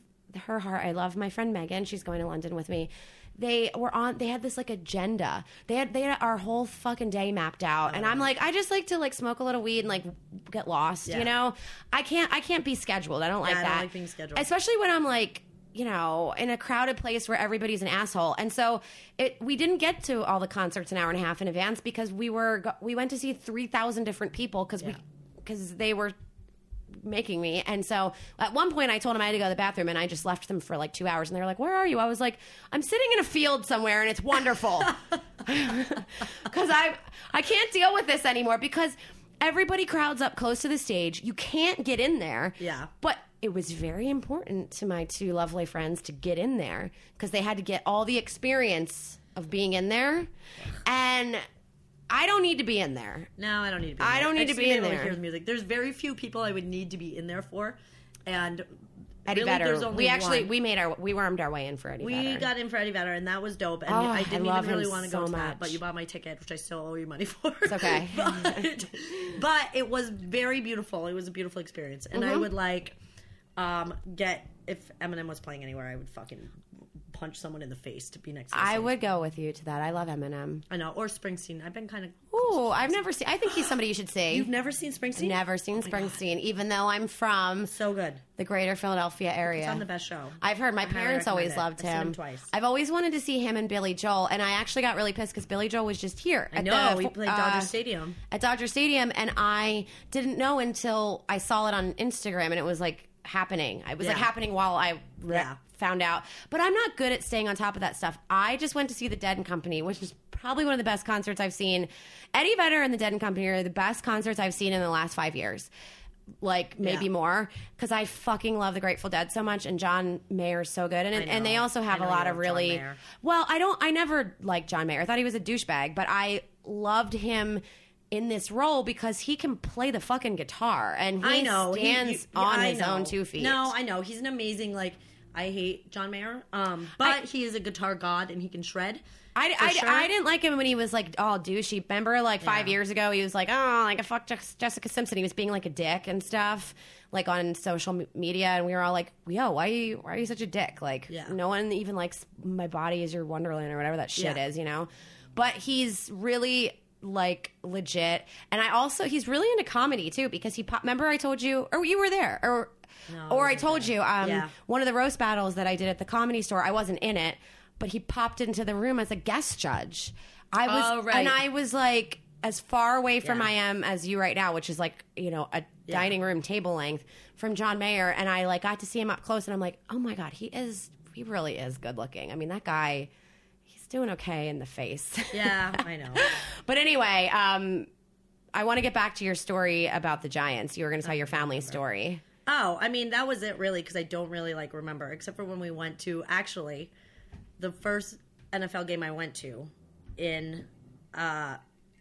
her heart, I love my friend Megan. She's going to London with me. They were on. They had this like agenda. They had they had our whole fucking day mapped out, and I'm uh-huh. like, I just like to like smoke a little weed and like get lost. Yeah. You know, I can't. I can't be scheduled. I don't like I don't that. like being scheduled. especially when I'm like you know in a crowded place where everybody's an asshole. And so it we didn't get to all the concerts an hour and a half in advance because we were we went to see three thousand different people because we because they were making me. And so at one point I told them I had to go to the bathroom and I just left them for like two hours and they were like, Where are you? I was like, I'm sitting in a field somewhere and it's wonderful. Because I I can't deal with this anymore because everybody crowds up close to the stage. You can't get in there. Yeah. But it was very important to my two lovely friends to get in there because they had to get all the experience of being in there. And I don't need to be in there. No, I don't need to be. I there. don't need to be in there. hear the music. There's very few people I would need to be in there for, and Eddie really, there's Vedder. only We actually one. we made our we wormed our way in for Eddie We Vedder. got in for Eddie Vedder, and that was dope. And Oh, I I didn't love even really want to so go to much. that, but you bought my ticket, which I still owe you money for. It's okay. but, but it was very beautiful. It was a beautiful experience, and Mm-hmm. I would like um, get if Eminem was playing anywhere, I would fucking punch someone in the face to be next to. I would go with you to that. I love Eminem. I know, or Springsteen. I've been kind of. Ooh, I've never seen. I think he's somebody you should see. You've never seen Springsteen? Never seen Springsteen, even though I'm from So good. the greater Philadelphia area. It's on the best show. I've heard my I parents always it. loved I've seen him. him twice. I've always wanted to see him and Billy Joel, and I actually got really pissed because Billy Joel was just here. I at know. the, We played uh, Dodger Stadium. at Dodger Stadium, and I didn't know until I saw it on Instagram, and it was like happening. It was like happening while I Yeah. Found out. But I'm not good at staying on top of that stuff. I just went to see the Dead and Company, which is probably one of the best concerts I've seen. Eddie Vedder and the Dead and Company are the best concerts I've seen in the last five years. Like maybe Yeah. more because I fucking love the Grateful Dead so much, and John Mayer's so good, and and they also have a lot of really well. I don't. I never liked John Mayer. I thought he was a douchebag, but I loved him in this role because he can play the fucking guitar and he I know. He- stands you- on I his know. own two feet. No, I know. He's an amazing, like, I hate John Mayer, um, but I- he is a guitar god and he can shred. I, I, sure. I didn't like him when he was like all douchey. Remember, like five Yeah. years ago, he was like, oh, like a fuck Jessica Simpson. He was being like a dick and stuff, like on social media, and we were all like, yo, why are you, why are you such a dick? Like, Yeah. no one even likes my body is your wonderland or whatever that shit Yeah. is, you know. But he's really like legit, and I also he's really into comedy too because he pop. Remember, I told you, or you were there, or No, or I told you, um, Yeah. one of the roast battles that I did at the comedy store, I wasn't in it, but he popped into the room as a guest judge. I was, Oh, right. and I was like as far away from Yeah. I am as you right now, which is like you know a Yeah. dining room table length from John Mayer, and I like got to see him up close, and I'm like, oh my god, he is, he really is good looking. I mean, that guy, doing okay in the face. Yeah, I know. but anyway, um, I want to get back to your story about the Giants. You were going to tell your family story. Oh, I mean that was it really because I don't really like remember except for when we went to actually the first NFL game I went to in uh,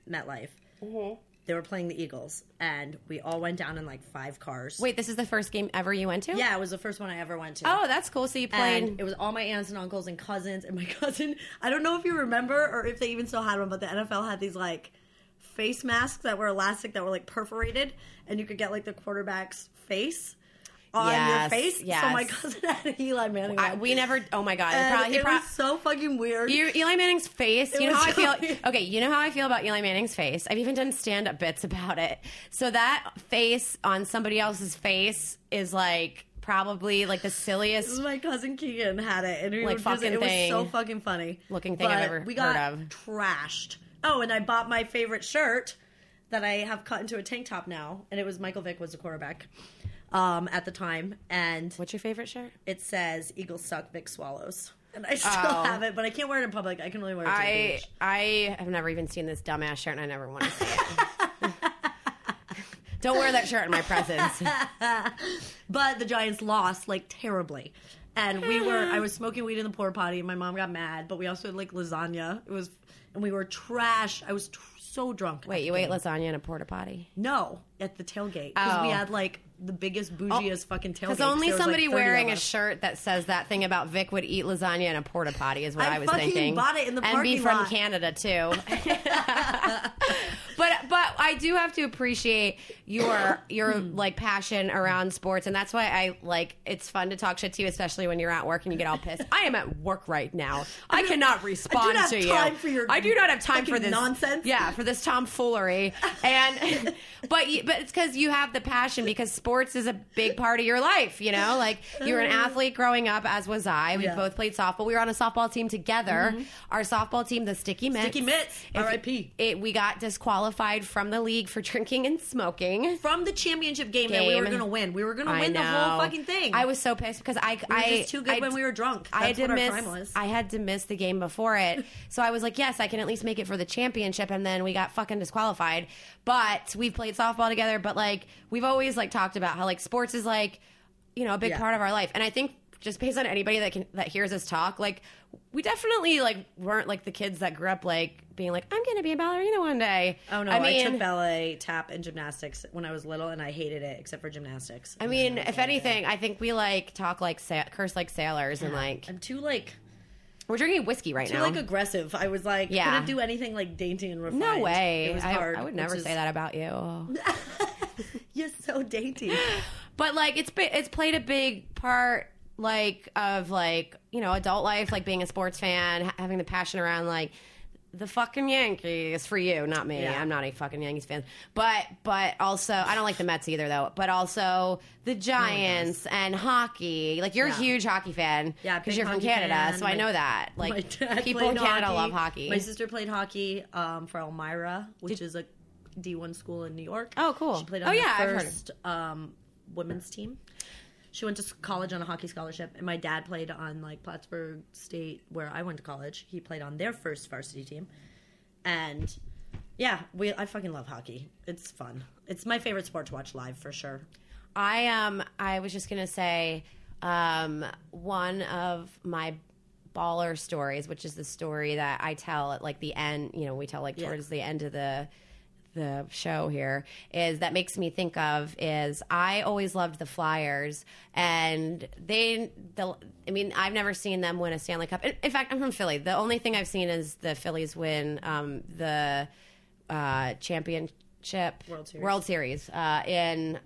MetLife. Mm-hmm. They were playing the Eagles, and we all went down in like five cars. Wait, this is the first game ever you went to? yeah, it was the first one I ever went to. Oh, that's cool. So you played. and it was all my aunts and uncles and cousins and my cousin. I don't know if you remember or if they even still had one, but the NFL had these like face masks that were elastic that were like perforated, and you could get like the quarterback's face on Yes, your face. So my cousin had an Eli Manning. I, we never. Oh my god! and probably, it prob- was so fucking weird. you, Eli Manning's face. It You know how I feel. weird. Okay, you know how I feel about Eli Manning's face. I've even done stand-up bits about it. So that face on somebody else's face is like probably like the silliest. my cousin Keegan had it, and he Like was just- fucking it was so fucking funny Looking thing I've But ever we got heard of. Trashed. Oh, and I bought my favorite shirt that I have cut into a tank top now, and it was Michael Vick was the quarterback um, at the time, and What's your favorite shirt? it says "Eagles suck, Vick swallows," and I still Oh. have it, but I can't wear it in public. I can only wear it to the I beach. I have never even seen this dumbass shirt, and I never want to see it. Don't wear that shirt in my presence. But the Giants lost like terribly. And we were, I was smoking weed in the porta potty, and my mom got mad. But we also had like lasagna. It was, and we were trash. I was tr- so drunk. Wait, you ate lasagna in a porta potty? No, at the tailgate because we Oh. had like the biggest oh, bougiest fucking tailgate. Because only was, like, somebody wearing a shirt that says that thing about Vick would eat lasagna in a porta potty is what I, I was thinking. bought it in the and be from lot. Canada too. but but I do have to appreciate your your mm. like passion around sports, and that's why I like. It's fun to talk shit to you, especially when you're at work and you get all pissed. I am at work right now. I cannot respond have to time you. for your I do not have time for this nonsense. Yeah, for this tomfoolery. And but you, but it's because you have the passion because sports is a big part of your life. You know, like you were an uh. athlete growing up, as was I. We Yeah. both played softball. We were on a softball team together. Mm-hmm. Our softball team, the Sticky Mitts. Sticky Mitts, R.I.P.. It, we got disqualified from the league for drinking and smoking. from the championship game, that we were going to win. We were going to win the whole fucking thing. I was so pissed because I we I just too good I- when we were drunk. I had to miss. our crime was. I had to miss the game before it, so I was like, "Yes, I can at least make it for the championship." And then we got fucking disqualified. But we've played softball together. But like, we've always like talked about how like sports is like, you know, a big Yeah. part of our life. And I think just based on anybody that can that hears us talk, like, we definitely like weren't like the kids that grew up like being like, "I'm going to be a ballerina one day." Oh no! I I, took ballet, tap, and gymnastics when I was little, and I hated it except for gymnastics. I mean, if anything, I think we like talk like sa- curse like sailors and like I'm too like we're drinking whiskey right now. too now. like aggressive. I was like, Yeah. couldn't do anything like dainty and refined. no way. It was I, hard. I would never is- say that about you. You're so dainty. But like it's it's played a big part like of like you know adult life, like being a sports fan, ha- having the passion around like the fucking Yankees for you, not me. Yeah. I'm not a fucking Yankees fan, but but also I don't like the Mets either though. But also the Giants and hockey. Like you're Yeah. a huge hockey fan, Yeah, because you're from Canada, fan. so I know that. Like people in Canada hockey. love hockey. My sister played hockey um, for Elmira, which is a D1 school in New York. Oh, cool. She played Oh, on yeah, the heard. first um, women's team. She went to college on a hockey scholarship, and my dad played on like Plattsburgh State, where I went to college. He played on their first varsity team, and yeah, we I fucking love hockey. It's fun. It's my favorite sport to watch live for sure. I um I was just gonna say um one of my baller stories, which is the story that I tell at like the end. You know, we tell like Yeah. towards the end of the the show here is that makes me think of is I always loved the Flyers and they the I mean I've never seen them win a Stanley Cup. In, in fact, I'm from Philly. The only thing I've seen is the Phillies win um, the uh, championship World Series. World Series uh, in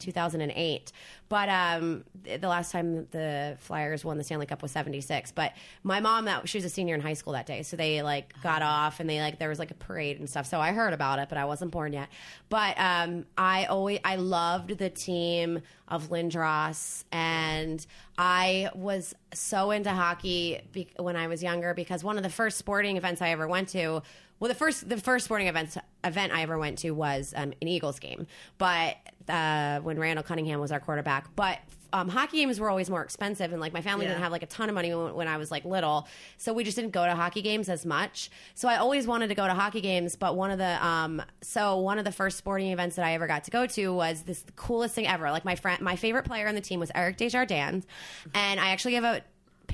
2008. But um, the last time the Flyers won the Stanley Cup was 76. But my mom, that she was a senior in high school that day, so they like got off and they like there was like a parade and stuff. So I heard about it, but I wasn't born yet. But um, I always I loved the team of Lindros, and I was so into hockey be- when I was younger because one of the first sporting events I ever went to well, the first the first sporting event event I ever went to was um, an Eagles game, but uh, when Randall Cunningham was our quarterback. But um, hockey games were always more expensive, and like my family Yeah. didn't have like a ton of money when, when I was like little, so we just didn't go to hockey games as much. So I always wanted to go to hockey games, but one of the um, so one of the first sporting events that I ever got to go to was this the coolest thing ever. Like my friend, my favorite player on the team was Eric Desjardins, and I actually have a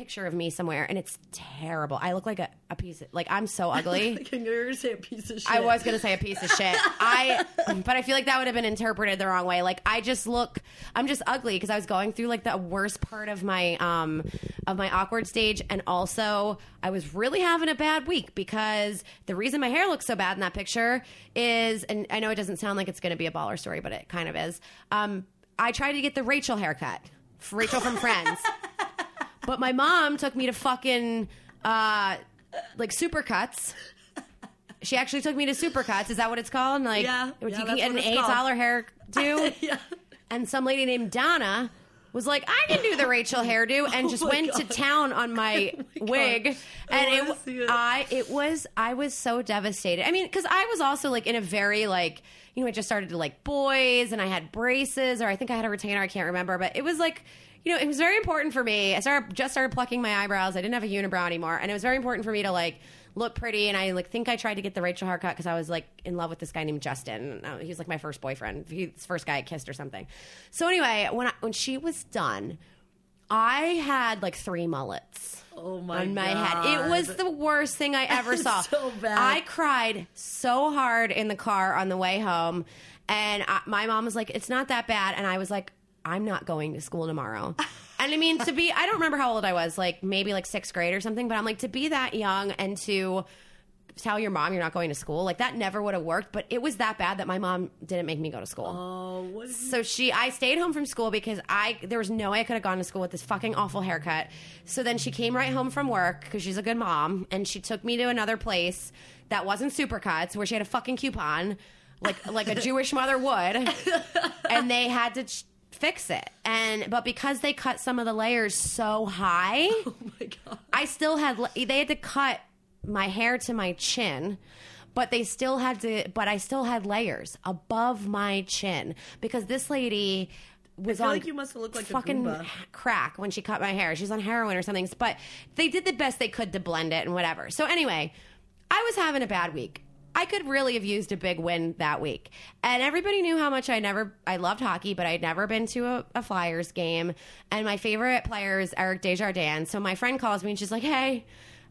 picture of me somewhere and it's terrible i look like a, a piece of like i'm so ugly Can you say a piece of shit? I was gonna say a piece of shit. I, but I feel like that would have been interpreted the wrong way. Like I just look, I'm just ugly because I was going through like the worst part of my um of my awkward stage, and also I was really having a bad week because the reason my hair looks so bad in that picture is, and I know it doesn't sound like it's gonna be a baller story, but it kind of is. Um, I tried to get the Rachel haircut, Rachel from Friends. But my mom took me to fucking uh, like supercuts. She actually took me to supercuts. Is that what it's called? Like, Yeah. you Yeah, can get an eight dollar hairdo. yeah. and some lady named Donna was like, "I can do the Rachel hairdo," and just Oh went to town on my, Oh my wig. And it, it. I, it was, I was so devastated. I mean, because I was also like in a very like, you know, I just started to like boys, and I had braces, or I think I had a retainer. I can't remember, but it was like. You know, it was very important for me. I started just started plucking my eyebrows. I didn't have a unibrow anymore, and it was very important for me to like look pretty. And I like think I tried to get the Rachel haircut because I was like in love with this guy named Justin. Uh, He was like my first boyfriend. He's first guy I kissed or something. So anyway, when I, when she was done, I had like three mullets Oh my on my God. head. It was the worst thing I ever saw. So bad. I cried so hard in the car on the way home, and I, my mom was like, "It's not that bad," and I was like, "I'm not going to school tomorrow." and I mean, to be, I don't remember how old I was, like maybe like sixth grade or something, but I'm like, to be that young and to tell your mom you're not going to school, like that never would have worked, but it was that bad that my mom didn't make me go to school. Oh, what? So she, I stayed home from school because I there was no way I could have gone to school with this fucking awful haircut. So then she came right home from work because she's a good mom, and she took me to another place that wasn't Supercuts where she had a fucking coupon, like like a Jewish mother would, and they had to. ch- fix it and but because they cut some of the layers so high Oh my god. I still had they had to cut my hair to my chin, but they still had to but I still had layers above my chin because this lady was feel on like you must have looked like a fucking Goomba. crack when she cut my hair. She's on heroin or something, but they did the best they could to blend it and whatever. So anyway, I was having a bad week. I could really have used a big win that week. And everybody knew how much I never I loved hockey, but I'd never been to a, a Flyers game. And my favorite player is Eric Desjardins. So my friend calls me and she's like, Hey,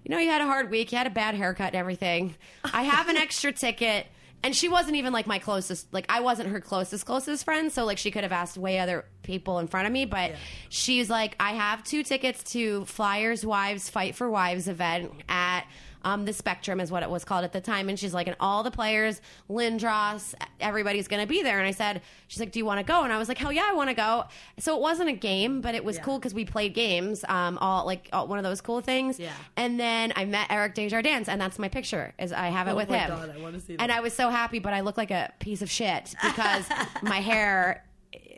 you know you had a hard week, you had a bad haircut and everything. I have an extra ticket. And she wasn't even like my closest, like I wasn't her closest, closest friend. So like she could have asked way other people in front of me. But she's like, I have two tickets to Flyers Wives Fight for Lives event at um, the Spectrum is what it was called at the time, and she's like, and all the players, Lindros, everybody's going to be there. And I said, she's like, do you want to go? And I was like, hell yeah, I want to go. So it wasn't a game, but it was Yeah. cool because we played games, um, all like all, one of those cool things. Yeah. And then I met Eric Desjardins, and that's my picture. Is I have it Oh with my him. God, I And. I was so happy, but I look like a piece of shit because my hair,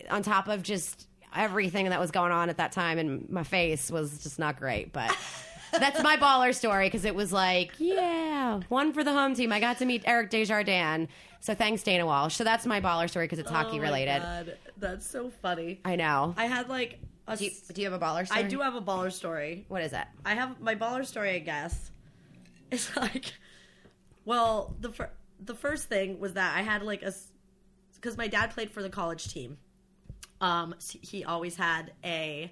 on top of just everything that was going on at that time, and my face was just not great. But that's my baller story because it was like, yeah, one for the home team. I got to meet Eric Desjardins. So thanks, Dana Walsh. So that's my baller story because it's hockey Oh my related. God, That's so funny. I know. I had like a. do, you, do you have a baller story? I do have a baller story. What is it? I have my baller story, I guess. It's like, well, the fir- the first thing was that I had like a, because my dad played for the college team. Um, he always had a,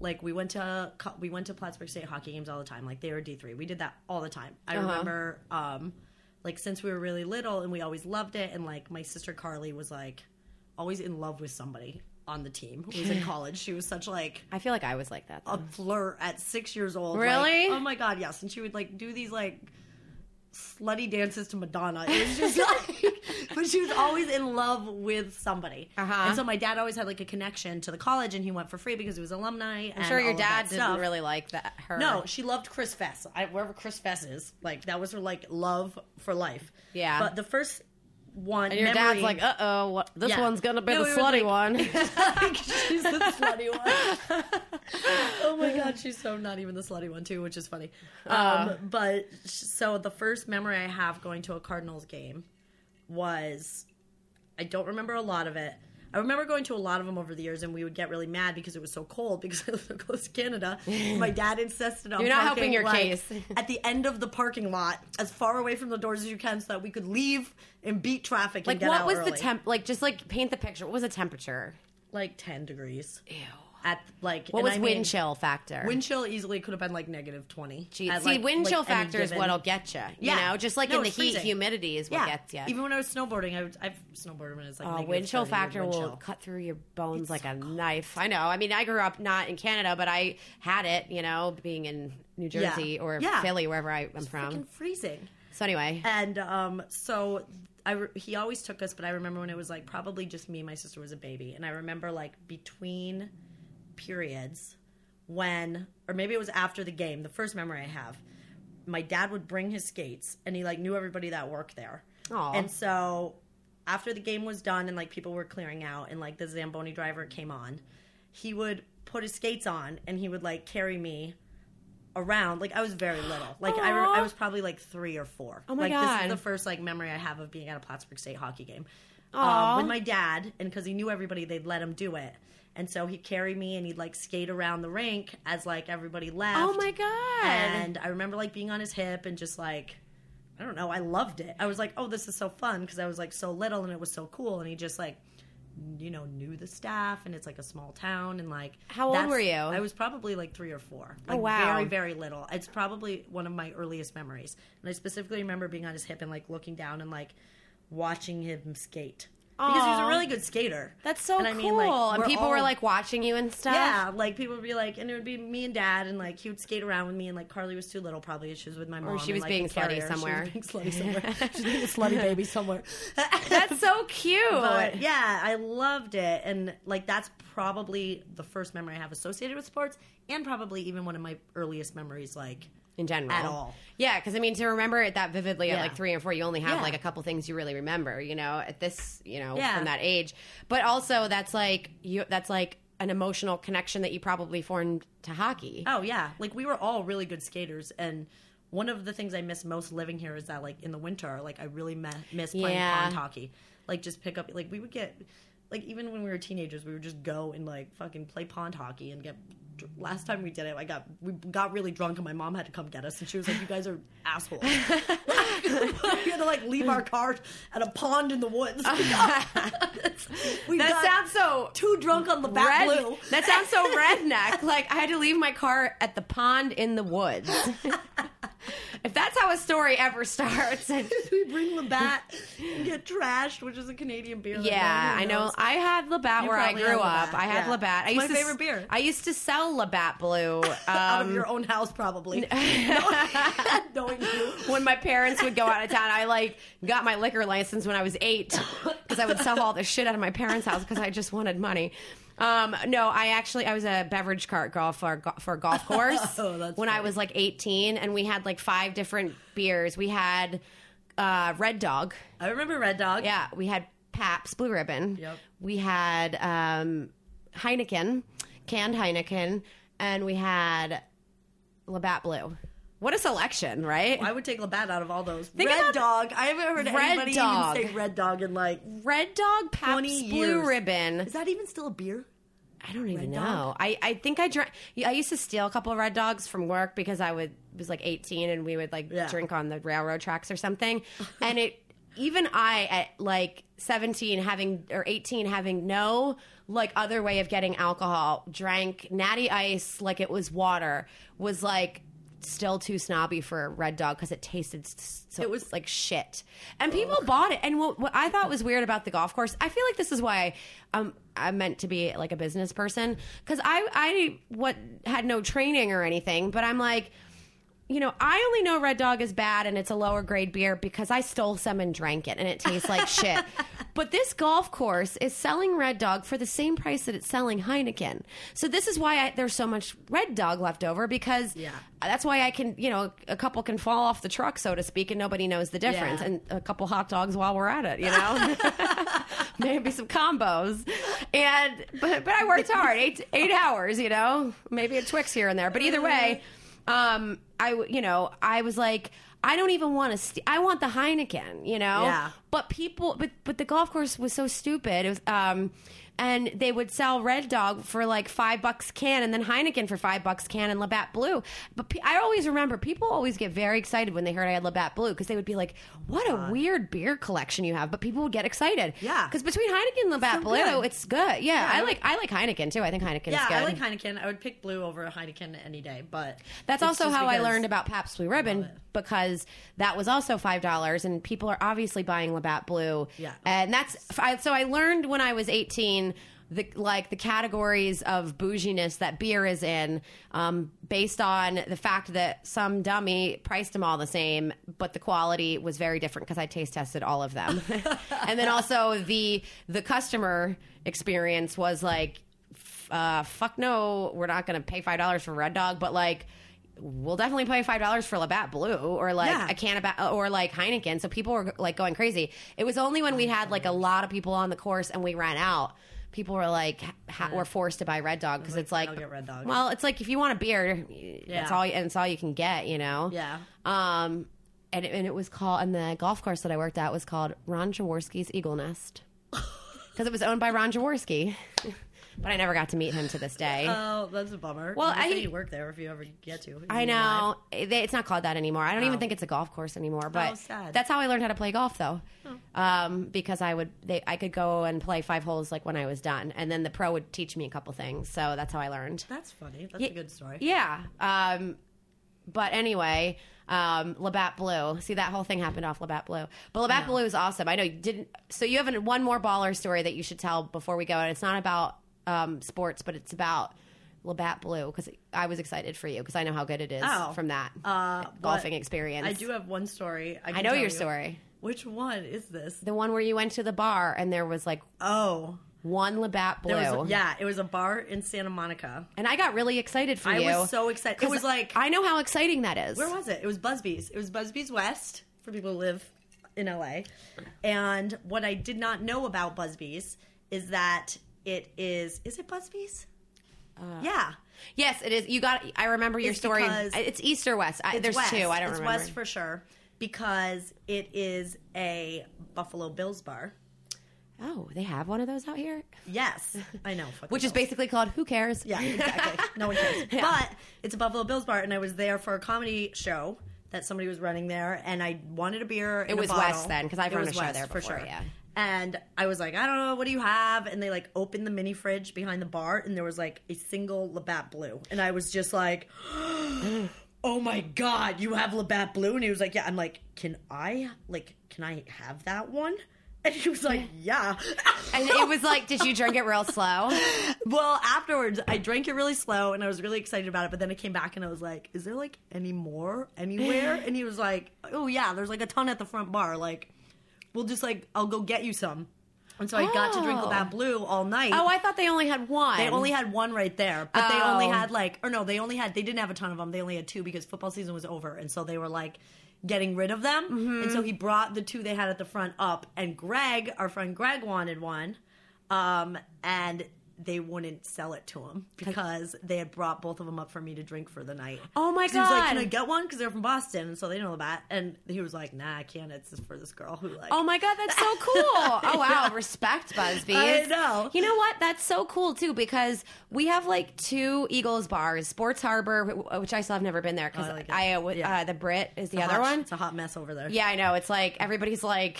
like we went to we went to Plattsburgh State hockey games all the time. Like they were D three. We did that all the time. I Uh-huh. remember, um, like since we were really little and we always loved it. And like my sister Carly was like, always in love with somebody on the team who was in college. She was such like I feel like I was like that. a flirt at six years old. Really? Like, oh my god, yes. And she would like do these like slutty dances to Madonna. It was just like, but she was always in love with somebody. Uh-huh. And so my dad always had like a connection to the college, and he went for free because he was alumni. I'm sure your dad didn't really like that. Her. No, she loved Chris Fess. I, wherever Chris Fess is, like that was her like love for life. Yeah. But the first one, And your memory- dad's like, uh oh, this Yeah. one's gonna be No, the slutty like- one. she's the slutty one. oh my god, she's so not even the slutty one too, which is funny. Um, but so the first memory I have going to a Cardinals game was I don't remember a lot of it. I remember going to a lot of them over the years, and we would get really mad because it was so cold because I lived so close to Canada. My dad insisted on You're not parking, helping your like, case. at the end of the parking lot, as far away from the doors as you can, so that we could leave and beat traffic. And like, what was the temp? Like, just like paint the picture. What was the temperature? Like ten degrees. Ew. At like What and was I wind mean, chill factor? Wind chill easily could have been like negative twenty. See, like- wind chill any factor is what'll get you. You Yeah. know, just like No, in the heat, humidity is what Yeah, gets you. even when I was snowboarding, I would, I've snowboarded when it's like Oh, negative wind chill factor wind will chill. cut through your bones like a knife. I know. I mean, I grew up not in Canada, but I had it. You know, being in New Yeah. Jersey or Yeah. Philly, wherever I am from. Freaking freezing. So anyway, And um, so I re- he always took us, but I remember when it was like probably just me. and My sister was a baby, and I remember like between periods when, or maybe it was after the game. The first memory I have, my dad would bring his skates, and he like knew everybody that worked there. Aw. And so after the game was done and like people were clearing out, and like the zamboni driver came on, he would put his skates on, and he would like carry me around like I was very little. Like I, re- I was probably like three or four. Oh my like this is the first like memory I have of being at a Plattsburgh State hockey game um, with my dad, and because he knew everybody, they'd let him do it. And so he'd carry me and he'd like skate around the rink as like everybody left. oh my god! And I remember like being on his hip and just like I don't know, I loved it. I was like, oh, this is so fun because I was like so little and it was so cool. And he just like you know knew the staff and it's like a small town and like How old were you? I was probably like three or four. Oh, like, Oh, wow. Very very little. It's probably one of my earliest memories. And I specifically remember being on his hip and like looking down and like watching him skate because he was a Aw. really good skater. That's so And I cool. mean, like, and we're people were all- like watching you and stuff. Yeah, like people would be like, and it would be me and dad, and like he would skate around with me, and like Carly was too little, probably she was with my mom, she and, was like, being the slutty carrier. somewhere. She was being slutty somewhere. she was being a slutty baby somewhere. That's so cute. but yeah, I loved it, and like that's probably the first memory I have associated with sports, and probably even one of my earliest memories, like in general At all. Yeah, because I mean, to remember it that vividly at like three and four, you only have Yeah. like a couple things you really remember. You know, at this, you know, Yeah. from that age. But also, that's like you. That's like an emotional connection that you probably formed to hockey. Oh yeah, like we were all really good skaters, and one of the things I miss most living here is that like in the winter, like I really me- miss playing Yeah. pond hockey. Like just pick up, like we would get, like even when we were teenagers, we would just go and like fucking play pond hockey and get. Last time we did it, I got we got really drunk and my mom had to come get us, and she was like, "You guys are assholes." we had to like leave our car at a pond in the woods. we that sounds so too drunk on the back red. blue. That sounds so redneck. like I had to leave my car at the pond in the woods. If that's how a story ever starts, and we bring Labatt and get trashed, which is a Canadian beer. yeah, I know. I had Labatt You where I grew up. Labatt, I had yeah. Labatt. I It's my used to, favorite beer. I used to sell Labatt Blue. out of Um, your own house, probably. Knowing you. when my parents would go out of town, I like got my liquor license when I was eight because I would sell all the shit out of my parents' house because I just wanted money. Um, no, I actually I was a beverage cart girl for a for a golf course Oh, when I was like eighteen, and we had like five different beers. We had uh, Red Dog, I remember Red Dog. yeah. We had Pabst Blue Ribbon. Yep. We had um, Heineken, canned Heineken, and we had Labatt Blue. What a selection, right? I would take Labatt out of all those. Think Red Dog. I haven't heard Red anybody Dog. even say Red Dog in like Red Dog 20 Pabst Blue. Ribbon. Is that even still a beer? I don't even Red know. Dog? I, I think I drank. I used to steal a couple of Red Dogs from work because I would was like 18 and we would like Yeah. drink on the railroad tracks or something. and it even I at like 17 having or 18 having no like other way of getting alcohol drank natty ice like it was water was like still too snobby for a red dog because it tasted so It was- like shit. And people bought it. And what, what i thought was weird about the golf course i feel like this is why um, i'm meant to be like a business person because i i what had no training or anything but i'm like you know, I only know Red Dog is bad and it's a lower grade beer because I stole some and drank it and it tastes like shit. But this golf course is selling Red Dog for the same price that it's selling Heineken. So this is why I, there's so much Red Dog left over because Yeah. that's why I can, you know, a couple can fall off the truck, so to speak, and nobody knows the difference. Yeah. And a couple hot dogs while we're at it, you know? Maybe some combos. And, but, but I worked hard, eight, eight hours, you know? Maybe a Twix here and there. But either way, um, I you know, I was like, I don't even want to. St- I want the Heineken, you know. Yeah. But people, but but the golf course was so stupid. It was, um, and they would sell Red Dog for like five bucks can, and then Heineken for five bucks can, and Labatt Blue. But pe- I always remember people always get very excited when they heard I had Labatt Blue because they would be like, "What a weird beer collection you have!" But people would get excited, Yeah. Because between Heineken and Labatt So Blue, good. it's good. Yeah, Yeah, I I like I like Heineken too. I think Heineken Yeah, is good. I like Heineken. I would pick blue over a Heineken any day, but That's also how I learned about Pabst Blue Ribbon. Because that was also five dollars, and people are obviously buying Labatt Blue. Yeah. and that's I, so I learned when I was eighteen. The, like the categories of bouginess that beer is in, um, based on the fact that some dummy priced them all the same, but the quality was very different because I taste tested all of them, and then also the the customer experience was like uh, fuck no, we're not going to pay five dollars for Red Dog, but like we'll definitely pay five dollars for Labatt Blue or like Yeah. a can of ba- or like Heineken. So people were like going crazy. It was only when we had like a lot of people on the course and we ran out. People were like, ha- were forced to buy Red Dog because it's like, "I'll Red Dog." well, it's like if you want a beer, Yeah. that's all, and it's all you can get, you know. Yeah. Um, and it, and it was called, and the golf course that I worked at was called Ron Jaworski's Eagle Nest because it was owned by Ron Jaworski. but I never got to meet him to this day. Oh, that's a bummer. Well, I- you work there if you ever get to. I know it's not called that anymore. I don't even Oh. think it's a golf course anymore. But Oh, that's how I learned how to play golf, though, um, because I would they, I could go and play five holes like when I was done, and then the pro would teach me a couple things. So that's how I learned. That's funny. That's Ye- a good story. Yeah. Um, but anyway, um, Labatt Blue. See that whole thing happened off Labatt Blue. But Labatt Blue is awesome. I know you didn't. So you have an, one more baller story that you should tell before we go, and it's not about um, sports, but it's about Labatt Blue because I was excited for you because I know how good it is Oh. from that Uh, golfing experience. I do have one story. I, I know your you. story. Which one is this? The one where you went to the bar and there was like Oh, one Labatt Blue. there was yeah. It was a bar in Santa Monica. And I got really excited for I you. I was so excited. It was like I know how exciting that is. Where was it? It was Busby's. It was Busby's West for people who live in LA. And what I did not know about Busby's is that it is. Is it Busby's? Uh, yeah, Yes, it is. You got. I remember your It's story. It's East or West. I, there's West. two. I don't remember. it's remember. West for sure because it is a Buffalo Bills bar. oh, they have one of those out here, Yes, I know. which is basically called "Who Cares." Yeah, exactly. No one cares. But it's a Buffalo Bills bar, and I was there for a comedy show that somebody was running there, and I wanted a beer. in a was. West then, 'cause I've It run a show West, there for sure. yeah. And I was like, I don't know, what do you have? And they like opened the mini fridge behind the bar, and there was like a single Labatt Blue, and I was just like. "Oh my god, you have Labatt Blue?" And he was like, "Yeah." I'm like, "Can I like can I have that one?" And he was like, "Yeah." And it was like, did you drink it real slow? well, afterwards, I drank it really slow, and I was really excited about it. But then I came back and I was like, "Is there like any more anywhere?" And he was like, "Oh yeah, there's like a ton at the front bar. Like, we'll just like I'll go get you some." And so I got to drink Oh. Labatt Blue all night. Oh, I thought they only had one. They only had one right there, but they only Oh. had like, or no, they only had, they didn't have a ton of them. They only had two because football season was over. And so they were like getting rid of them. Mm-hmm. And so he brought the two they had at the front up. And Greg, our friend Greg, wanted one. Um, and they wouldn't sell it to him because they had brought both of them up for me to drink for the night. Oh my god! He was like, "Can I get one?" Because they're from Boston, and so they know that. And he was like, "Nah, I can't. It's just for this girl who like." Oh my god, that's so cool! Oh wow, respect, Busby. I know. You know what? That's so cool too because we have like two Eagles bars, Sports Harbor, which I still have never been there because Oh, I like. I, uh, Yeah. uh, the Brit is the other hot- one. It's a hot mess over there. Yeah, I know. It's like everybody's like,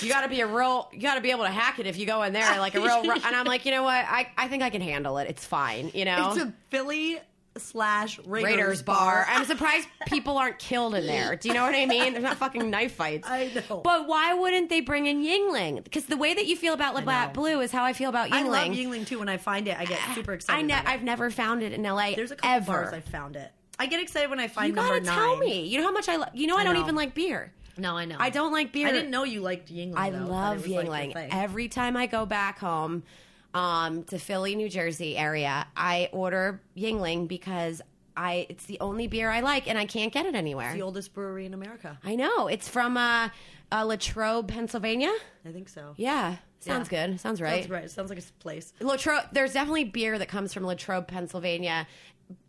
you got to be a real, you got to be able to hack it if you go in there, like a real. And I'm like, you know what? I, I think I can handle it. It's fine. You know, It's a Philly slash Raiders, Raiders bar. I'm surprised people aren't killed in there. Do you know what I mean? There's not fucking knife fights. I know. But why wouldn't they bring in Yuengling? Because the way that you feel about Labatt. Blue is how I feel about Yuengling. I love Yuengling too. When I find it, I get ah, super excited. I ne- I've never found it in LA. There's a couple ever. bars I've found it. I get excited when I find you gotta nine. tell me. You know how much I love. You know I, I don't know. even like beer. No, I know. I don't like beer. I didn't know you liked Yuengling. I though, love was, like, Yuengling. Every time I go back home um, to Philly, New Jersey area, I order Yuengling because I it's the only beer I like, and I can't get it anywhere. the oldest brewery in America. I know it's from uh, uh, Latrobe, Pennsylvania. I think so. Yeah, sounds Yeah. good. Sounds right. Sounds right. It sounds like a place. Latrobe. There's definitely beer that comes from Latrobe, Pennsylvania,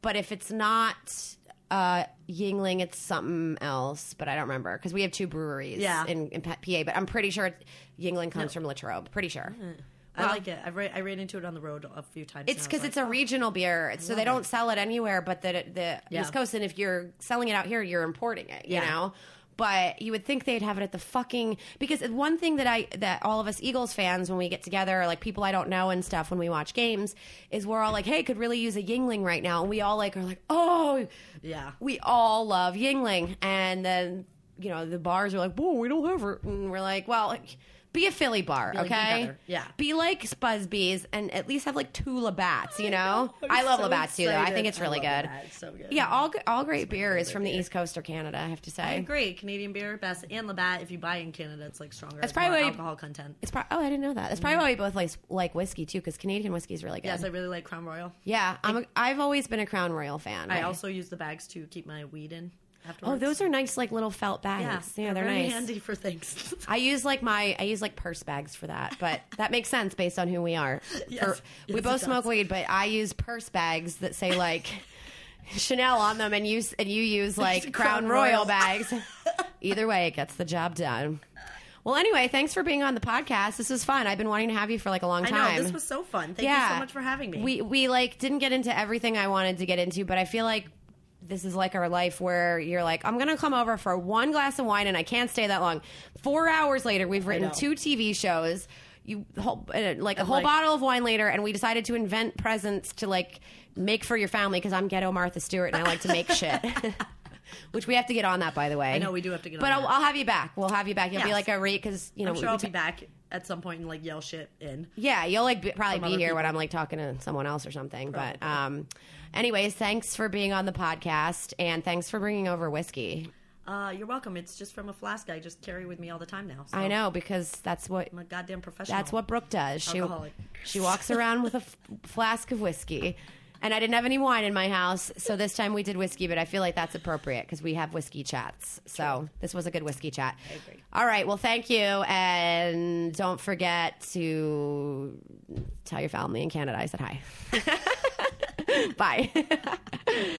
but if it's not uh, Yuengling, it's something else. But I don't remember because we have two breweries Yeah. in, in Pa-. But I'm pretty sure it's, Yuengling comes from Latrobe. Pretty sure. I Well- like it. I ran, I ran into it on the road a few times. It's because it's a regional beer, so they don't it. sell it anywhere but the the Yeah. East Coast. And if you're selling it out here, you're importing it. You Yeah. know. But you would think they'd have it at the fucking because one thing that I that all of us Eagles fans when we get together, like people I don't know and stuff when we watch games, is we're all like, "Hey, could really use a Yuengling right now," and we all like are like, "Oh, Yeah. we all love Yuengling," and then you know the bars are like, "Whoa, we don't have it," and we're like, "Well." like, be a Philly bar, like, okay? Yeah. Be like Busby's and at least have like two Labatts, you know? I love so Labatt's too, though. I think it's really I good. It's so good. Yeah, all all great beer is from the East Coast or Canada, I have to I say. agree. Canadian beer, best, and Labatt. If you buy in Canada, it's like stronger. That's It's probably why- alcohol content. It's pro- oh, I didn't know that. That's probably why we both like like whiskey too, because Canadian whiskey is really good. Yes, I really like Crown Royal. yeah, I'm a, I've always been a Crown Royal fan. I also use the bags to keep my weed in. Oh, those are nice, like little felt bags. Yeah, they're, very nice. handy for things. I use like my I use like purse bags for that, but that makes sense based on who we are. Yes. For- we both smoke weed, but I use purse bags that say like Chanel on them, and you and you use like Crown Royal bags. Either way, it gets the job done. Well, anyway, thanks for being on the podcast. This was fun. I've been wanting to have you for like a long I time. know this was so fun. Thank you so much for having me. We we like didn't get into everything I wanted to get into, but I feel like this is like our life where you're like, I'm gonna come over for one glass of wine and I can't stay that long. Four hours later, we've written two TV shows. You whole, uh, like a whole like- bottle of wine later, and we decided to invent presents to like make for your family because I'm ghetto Martha Stewart and I like to make shit. Which we have to get on that, by the way. I know, we do have to get on But I'll. I'll have you back. We'll have you back. You'll be like a rate because you know I'm sure I'll be back at some point and like yell shit in. yeah, you'll like be, probably be here when. I'm like talking to someone else or something. But um, anyways, thanks for being on the podcast and thanks for bringing over whiskey. Uh, you're welcome. It's just from a flask I just carry with me all the time now. So I know because that's what I'm a goddamn professional. that's what Brooke does. She Alcoholic. she walks around with a f- flask of whiskey. And I didn't have any wine in my house, so this time we did whiskey. But I feel like that's appropriate because we have whiskey chats. So this was a good whiskey chat. I agree. All right, well, thank you, and don't forget to tell your family in Canada I said hi. Bye.